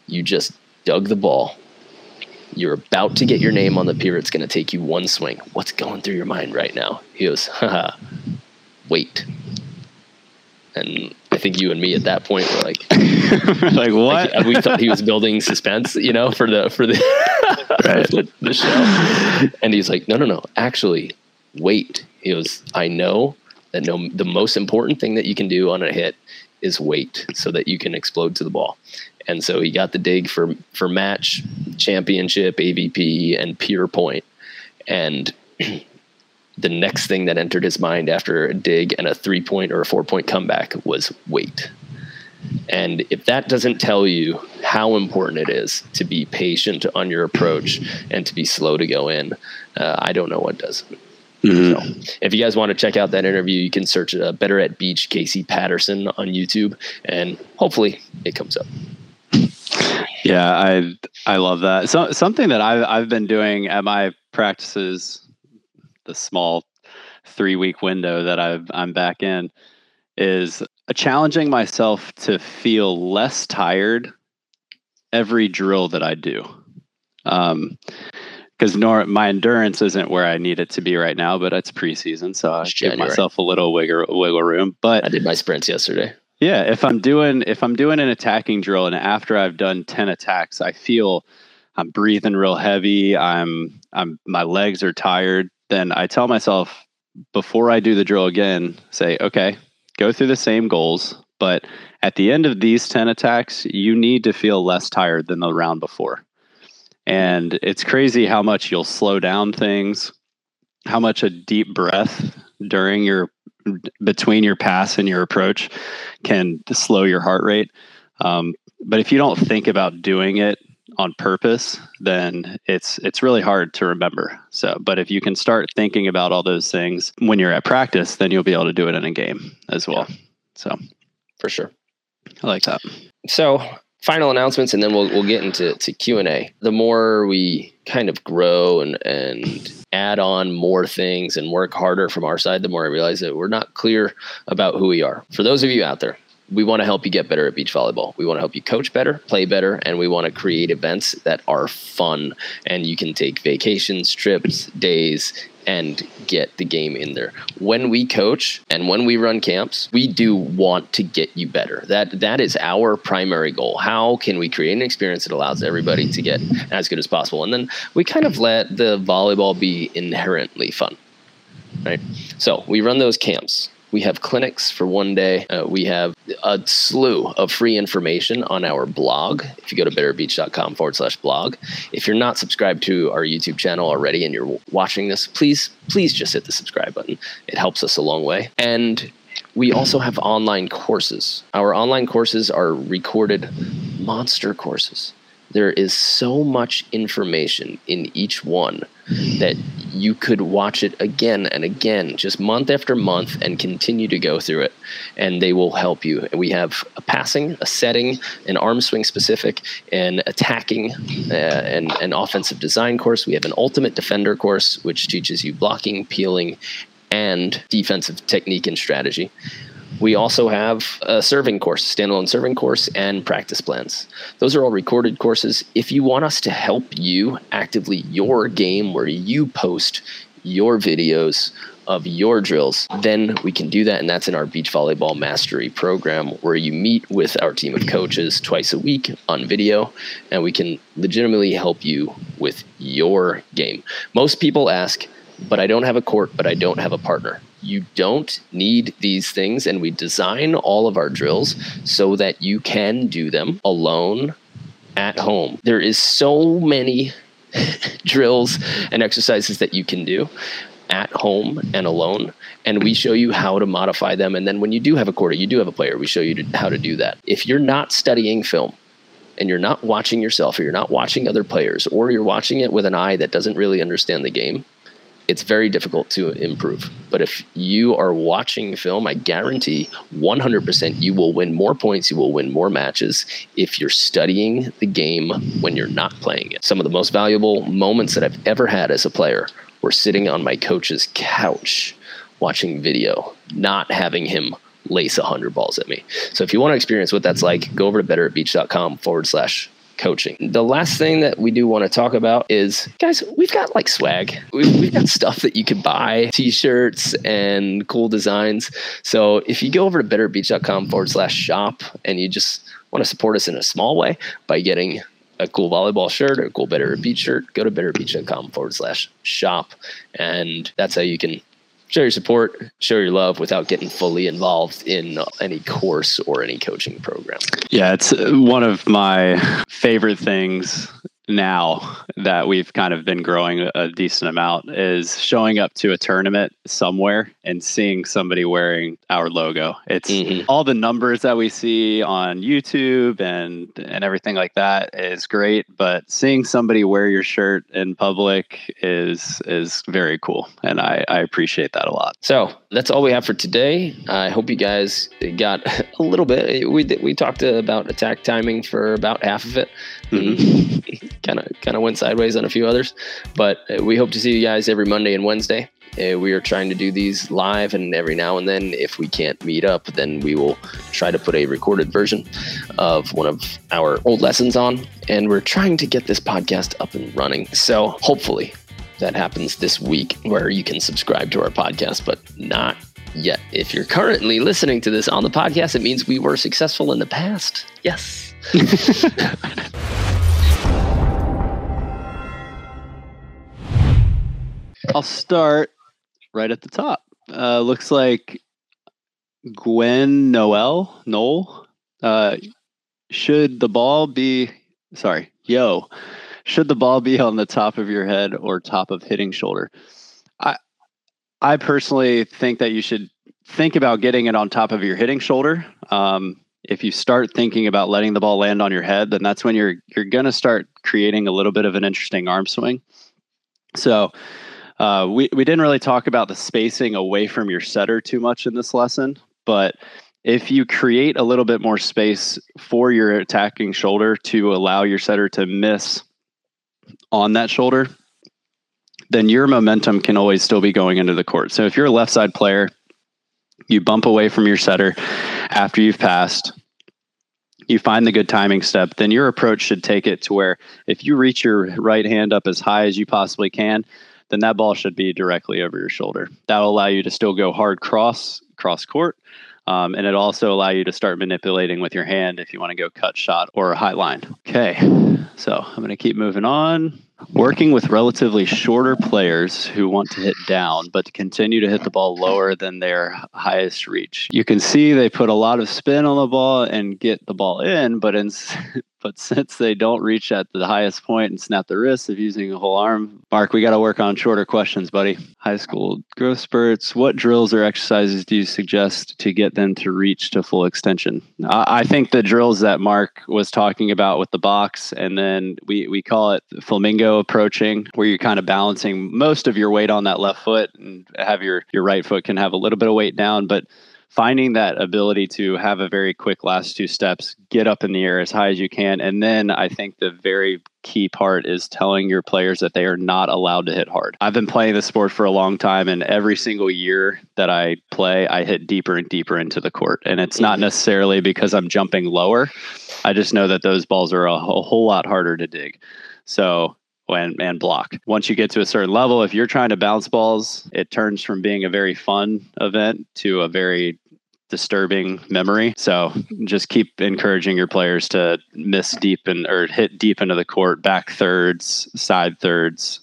You just dug the ball. You're about to get your name on the pier. It's going to take you one swing. What's going through your mind right now? He goes, haha, wait. And I think you and me at that point were like, <laughs> like what? Like, we thought he was building suspense, you know, for the for the, <laughs> right. <laughs> the, the show. And he's like, no, no, no. Actually, wait. He goes, I know that no, the most important thing that you can do on a hit is wait, so that you can explode to the ball. And so he got the dig for for match, championship, AVP, and pure point. And <clears throat> the next thing that entered his mind after a dig and a three point or a four point comeback was wait. And if that doesn't tell you how important it is to be patient on your approach and to be slow to go in, uh, I don't know what does. Mm-hmm. So, if you guys want to check out that interview, you can search uh, "Better at Beach" Casey Patterson on YouTube, and hopefully it comes up. Yeah, I I love that. So something that I've I've been doing at my practices the small three week window that I've, I'm back in is challenging myself to feel less tired every drill that I do. Um, because nor my endurance isn't where I need it to be right now, but it's preseason, so I give myself a little wiggle wiggle room. But I did my sprints yesterday. Yeah, if I'm doing if I'm doing an attacking drill and after I've done ten attacks, I feel I'm breathing real heavy. I'm I'm my legs are tired then I tell myself before I do the drill again, say, okay, go through the same goals, but at the end of these 10 attacks, you need to feel less tired than the round before. And it's crazy how much you'll slow down things, how much a deep breath during your between your pass and your approach can slow your heart rate. Um, but if you don't think about doing it on purpose, then it's it's really hard to remember. So, but if you can start thinking about all those things when you're at practice, then you'll be able to do it in a game as well. Yeah. So, for sure, I like that. So, final announcements, and then we'll we'll get into to Q and A. The more we kind of grow and and add on more things and work harder from our side, the more I realize that we're not clear about who we are. For those of you out there we want to help you get better at beach volleyball. We want to help you coach better, play better, and we want to create events that are fun. And you can take vacations, trips, days, and get the game in there. When we coach and when we run camps, we do want to get you better. That that is our primary goal. How can we create an experience that allows everybody to get as good as possible? And then we kind of let the volleyball be inherently fun. Right? So, we run those camps we have clinics for one day. Uh, we have a slew of free information on our blog. If you go to betteratbeach.com forward slash blog. If you're not subscribed to our YouTube channel already and you're watching this, please, please just hit the subscribe button. It helps us a long way. And we also have online courses. Our online courses are recorded monster courses. There is so much information in each one that you could watch it again and again, just month after month, and continue to go through it. And they will help you. We have a passing, a setting, an arm swing specific, an attacking, uh, and an offensive design course. We have an ultimate defender course, which teaches you blocking, peeling, and defensive technique and strategy. We also have a serving course, standalone serving course, and practice plans. Those are all recorded courses. If you want us to help you actively your game where you post your videos of your drills, then we can do that. And that's in our beach volleyball mastery program where you meet with our team of coaches twice a week on video and we can legitimately help you with your game. Most people ask, but I don't have a court, but I don't have a partner you don't need these things and we design all of our drills so that you can do them alone at home. There is so many <laughs> drills and exercises that you can do at home and alone and we show you how to modify them. And then when you do have a quarter you do have a player we show you to, how to do that. If you're not studying film and you're not watching yourself or you're not watching other players or you're watching it with an eye that doesn't really understand the game it's very difficult to improve. But if you are watching film, I guarantee 100% you will win more points, you will win more matches if you're studying the game when you're not playing it. Some of the most valuable moments that I've ever had as a player were sitting on my coach's couch watching video, not having him lace 100 balls at me. So if you want to experience what that's like, go over to betteratbeach.com forward slash coaching. The last thing that we do want to talk about is, guys, we've got like swag. We've, got stuff that you can buy, t-shirts and cool designs. So if you go over to betterbeach.com forward slash shop and you just want to support us in a small way by getting a cool volleyball shirt or a cool Better Beach shirt, go to betterbeach.com forward slash shop. And that's how you can show your support, show your love without getting fully involved in any course or any coaching program. Yeah, it's uh, one of my favorite things now that we've kind of been growing a decent amount is showing up to a tournament somewhere and seeing somebody wearing our logo. It's mm-hmm. all the numbers that we see on YouTube and and everything like that is great, but seeing somebody wear your shirt in public is is very cool and I, I appreciate that a lot. So that's all we have for today. I hope you guys got <laughs> a little bit. We we talked about attack timing for about half of it. <laughs> Kind of kind of went sideways on a few others, but uh, we hope to see you guys every Monday and Wednesday. Uh, we are trying to do these live, and every now and then, if we can't meet up, then we will try to put a recorded version of one of our old lessons on. And we're trying to get this podcast up and running. So hopefully that happens this week where you can subscribe to our podcast, but not yet. If you're currently listening to this on the podcast, it means we were successful in the past. Yes. <laughs> I'll start right at the top. Uh, looks like Gwen Noel Noel. Uh, should the ball be sorry, yo? Should the ball be on the top of your head or top of hitting shoulder? I I personally think that you should think about getting it on top of your hitting shoulder. Um, if you start thinking about letting the ball land on your head, then that's when you're you're to start creating a little bit of an interesting arm swing. So uh, we we didn't really talk about the spacing away from your setter too much in this lesson, but if you create a little bit more space for your attacking shoulder to allow your setter to miss on that shoulder, then your momentum can always still be going into the court. So if you're a left side player, you bump away from your setter after you've passed, you find the good timing step, then your approach should take it to where if you reach your right hand up as high as you possibly can, then that ball should be directly over your shoulder. That'll allow you to still go hard cross cross court. Um, and it also allow you to start manipulating with your hand if you want to go cut shot or a high line. Okay, so I'm going to keep moving on. Working with relatively shorter players who want to hit down, but to continue to hit the ball lower than their highest reach. You can see they put a lot of spin on the ball and get the ball in, but in, <laughs> but <laughs> since they don't reach at the highest point and snap the wrist of using a whole arm, Mark, we got to work on shorter questions, buddy. High school growth spurts. What drills or exercises do you suggest to get them to reach to full extension? I, I think the drills that Mark was talking about with the box, and then we, we call it flamingo approaching, where you're kind of balancing most of your weight on that left foot and have your, your right foot can have a little bit of weight down, but finding that ability to have a very quick last two steps, get up in the air as high as you can. And then I think the very key part is telling your players that they are not allowed to hit hard. I've been playing the sport for a long time, and every single year that I play, I hit deeper and deeper into the court. And it's not mm-hmm. necessarily because I'm jumping lower. I just know that those balls are a, a whole lot harder to dig. So and, and block. Once you get to a certain level, if you're trying to bounce balls, it turns from being a very fun event to a very disturbing memory. So just keep encouraging your players to miss deep and or hit deep into the court, back thirds, side thirds,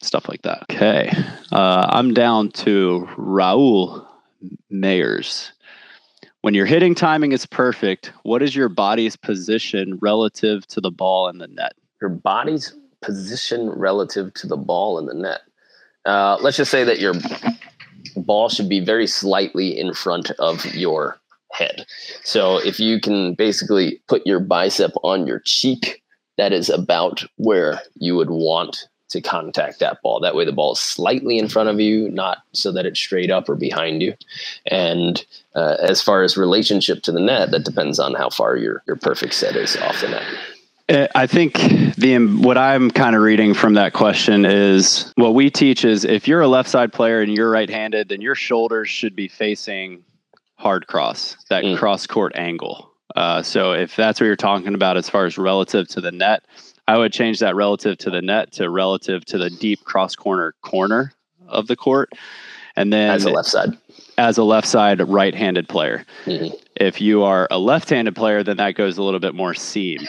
stuff like that. Okay. Uh, I'm down to Raul Mayers. When your hitting timing is perfect, what is your body's position relative to the ball in the net? Your body's position relative to the ball in the net. Uh, let's just say that your ball should be very slightly in front of your head. So if you can basically put your bicep on your cheek, that is about where you would want to contact that ball. That way, the ball is slightly in front of you, not so that it's straight up or behind you. And uh, as far as relationship to the net, that depends on how far your your perfect set is off the net. Uh, I think the what I'm kind of reading from that question is what we teach is if you're a left side player and you're right-handed, then your shoulders should be facing hard cross, that mm. cross court angle. Uh, so if that's what you're talking about as far as relative to the net, I would change that relative to the net to relative to the deep cross corner corner of the court. And then as a left side. As a left side right handed player. Mm-hmm. If you are a left handed player, then that goes a little bit more seam.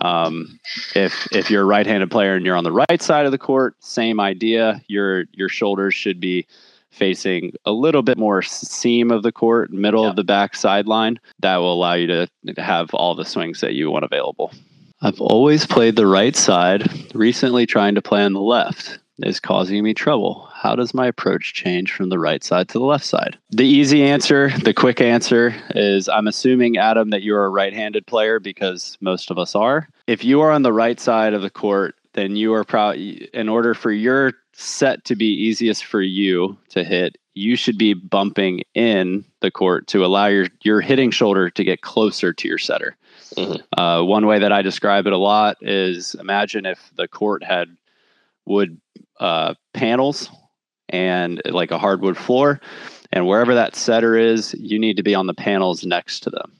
Um, if if you're a right handed player and you're on the right side of the court, same idea. Your your shoulders should be facing a little bit more seam of the court, middle of the back sideline. That will allow you to have all the swings that you want available. I've always played the right side. Recently, trying to play on the left is causing me trouble. How does my approach change from the right side to the left side? The easy answer, the quick answer is I'm assuming, Adam, that you're a right handed player because most of us are. If you are on the right side of the court, then you are proud. In order for your set to be easiest for you to hit, you should be bumping in the court to allow your, your hitting shoulder to get closer to your setter. Mm-hmm. Uh, one way that I describe it a lot is imagine if the court had wood uh, panels and like a hardwood floor, and wherever that setter is, you need to be on the panels next to them.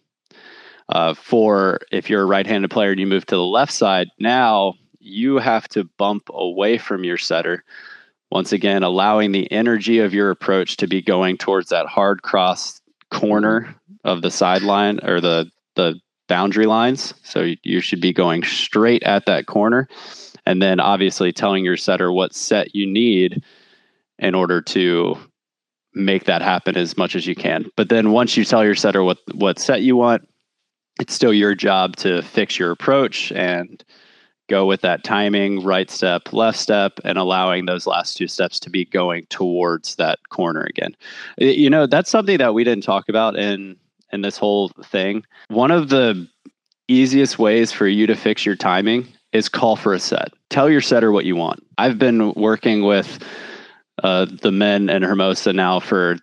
Uh, for if you're a right-handed player and you move to the left side, now you have to bump away from your setter. Once again, allowing the energy of your approach to be going towards that hard cross corner of the sideline or the the boundary lines. So you should be going straight at that corner. And then obviously telling your setter what set you need in order to make that happen as much as you can. But then once you tell your setter what, what set you want, it's still your job to fix your approach and go with that timing, right step, left step, and allowing those last two steps to be going towards that corner again. You know, that's something that we didn't talk about in in this whole thing. One of the easiest ways for you to fix your timing is call for a set. Tell your setter what you want. I've been working with uh, the men in Hermosa now for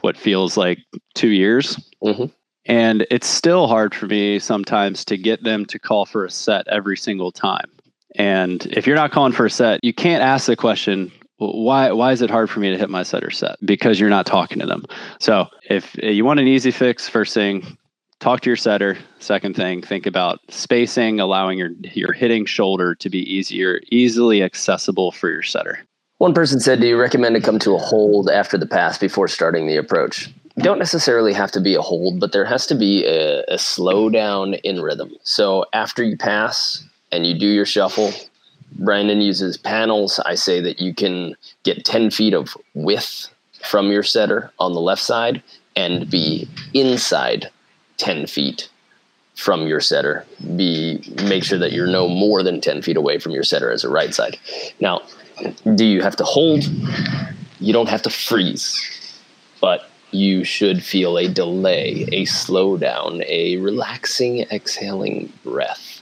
what feels like two years. Mm-hmm. And it's still hard for me sometimes to get them to call for a set every single time. And if you're not calling for a set, you can't ask the question, why why is it hard for me to hit my setter set? Because you're not talking to them. So if you want an easy fix, first thing, talk to your setter. Second thing, think about spacing, allowing your your hitting shoulder to be easier, easily accessible for your setter. One person said, "Do you recommend to come to a hold after the pass before starting the approach?" Don't necessarily have to be a hold, but there has to be a, a slowdown in rhythm. So after you pass and you do your shuffle, Brandon uses panels. I say that you can get 10 feet of width from your setter on the left side and be inside 10 feet from your setter. Be make sure that you're no more than 10 feet away from your setter as a right side. Now, do you have to hold? You don't have to freeze, but you should feel a delay, a slowdown, a relaxing, exhaling breath.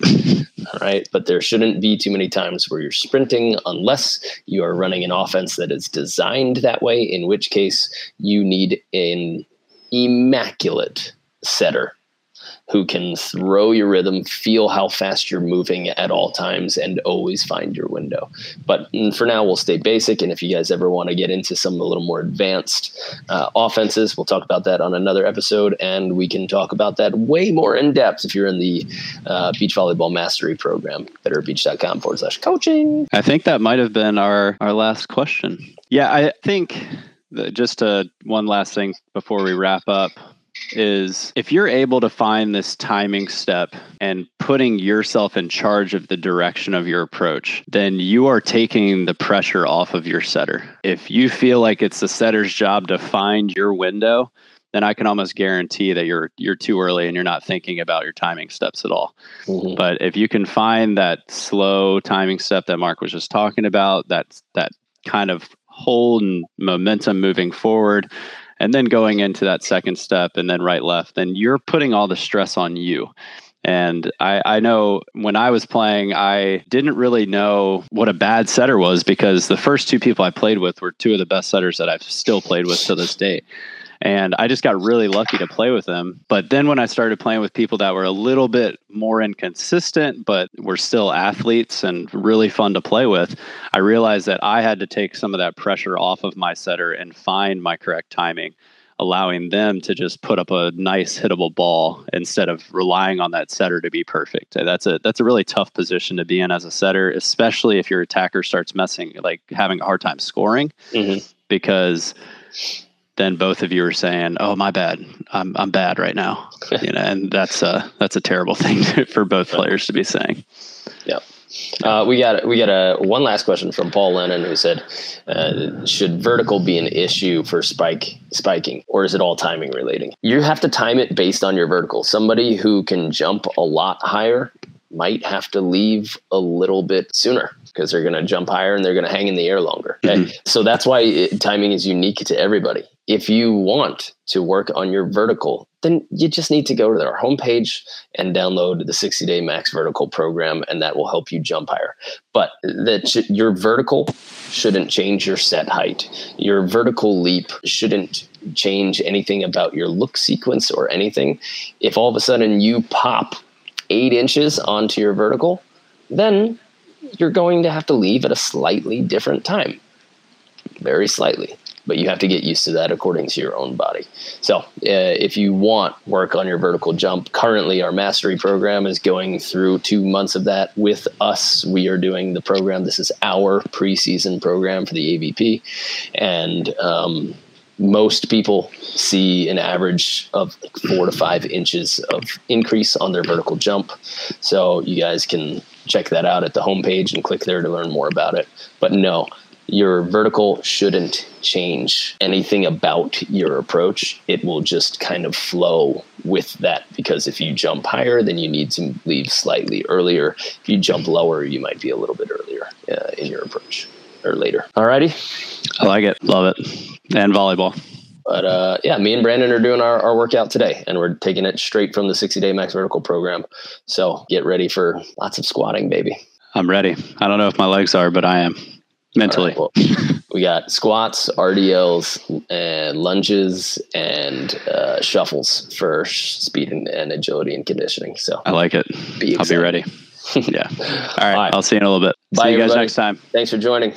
All right. But there shouldn't be too many times where you're sprinting unless you are running an offense that is designed that way, in which case you need an immaculate setter who can throw your rhythm, feel how fast you're moving at all times, and always find your window. But for now, we'll stay basic. And if you guys ever want to get into some a little more advanced uh, offenses, we'll talk about that on another episode. And we can talk about that way more in depth if you're in the uh, Beach Volleyball Mastery Program, betterbeach.com forward slash coaching. I think that might have been our, our last question. Yeah, I think just uh, one last thing before we wrap up is if you're able to find this timing step and putting yourself in charge of the direction of your approach, then you are taking the pressure off of your setter. If you feel like it's the setter's job to find your window, then I can almost guarantee that you're you're too early and you're not thinking about your timing steps at all. Mm-hmm. But if you can find that slow timing step that Mark was just talking about, that that kind of hold and momentum moving forward, and then going into that second step and then right left, then you're putting all the stress on you. And I, I know when I was playing, I didn't really know what a bad setter was because the first two people I played with were two of the best setters that I've still played with to this day. And I just got really lucky to play with them. But then when I started playing with people that were a little bit more inconsistent, but were still athletes and really fun to play with, I realized that I had to take some of that pressure off of my setter and find my correct timing allowing them to just put up a nice hittable ball instead of relying on that setter to be perfect. That's a that's a really tough position to be in as a setter, especially if your attacker starts messing like having a hard time scoring Mhm. because then both of you are saying, "Oh, my bad. I'm I'm bad right now." <laughs> you know, and that's a that's a terrible <laughs> thing to, for both players to be saying. Uh, we got we got a one last question from Paul Lennon who said, uh, "Should vertical be an issue for spike spiking, or is it all timing relating? You have to time it based on your vertical. Somebody who can jump a lot higher might have to leave a little bit sooner because they're going to jump higher and they're going to hang in the air longer. Okay? Mm-hmm. So that's why it, timing is unique to everybody. If you want to work on your vertical, then you just need to go to our homepage and download the 60 day max vertical program, and that will help you jump higher. But that sh- your vertical shouldn't change your set height. Your vertical leap shouldn't change anything about your look sequence or anything. If all of a sudden you pop eight inches onto your vertical, then you're going to have to leave at a slightly different time. Very slightly. But you have to get used to that according to your own body. So, uh, if you want work on your vertical jump, currently our mastery program is going through two months of that with us. We are doing the program. This is our preseason program for the AVP. And um, most people see an average of four to five inches of increase on their vertical jump. So you guys can check that out at the homepage and click there to learn more about it. But no, your vertical shouldn't change anything about your approach. It will just kind of flow with that because if you jump higher, then you need to leave slightly earlier. If you jump lower, you might be a little bit earlier uh, in your approach or later. Alrighty. I like it. Love it. And volleyball. But uh, yeah, me and Brandon are doing our, our workout today, and we're taking it straight from the 60 day max vertical program. So get ready for lots of squatting, baby. I'm ready. I don't know if my legs are, but I am mentally. All right, well, <laughs> we got squats, RDLs, and lunges, and uh, shuffles for speed and, and agility and conditioning. So I like it. be I'll be ready. <laughs> yeah. All right. All right. I'll see you in a little bit. Bye, see you guys everybody. next time. Thanks for joining.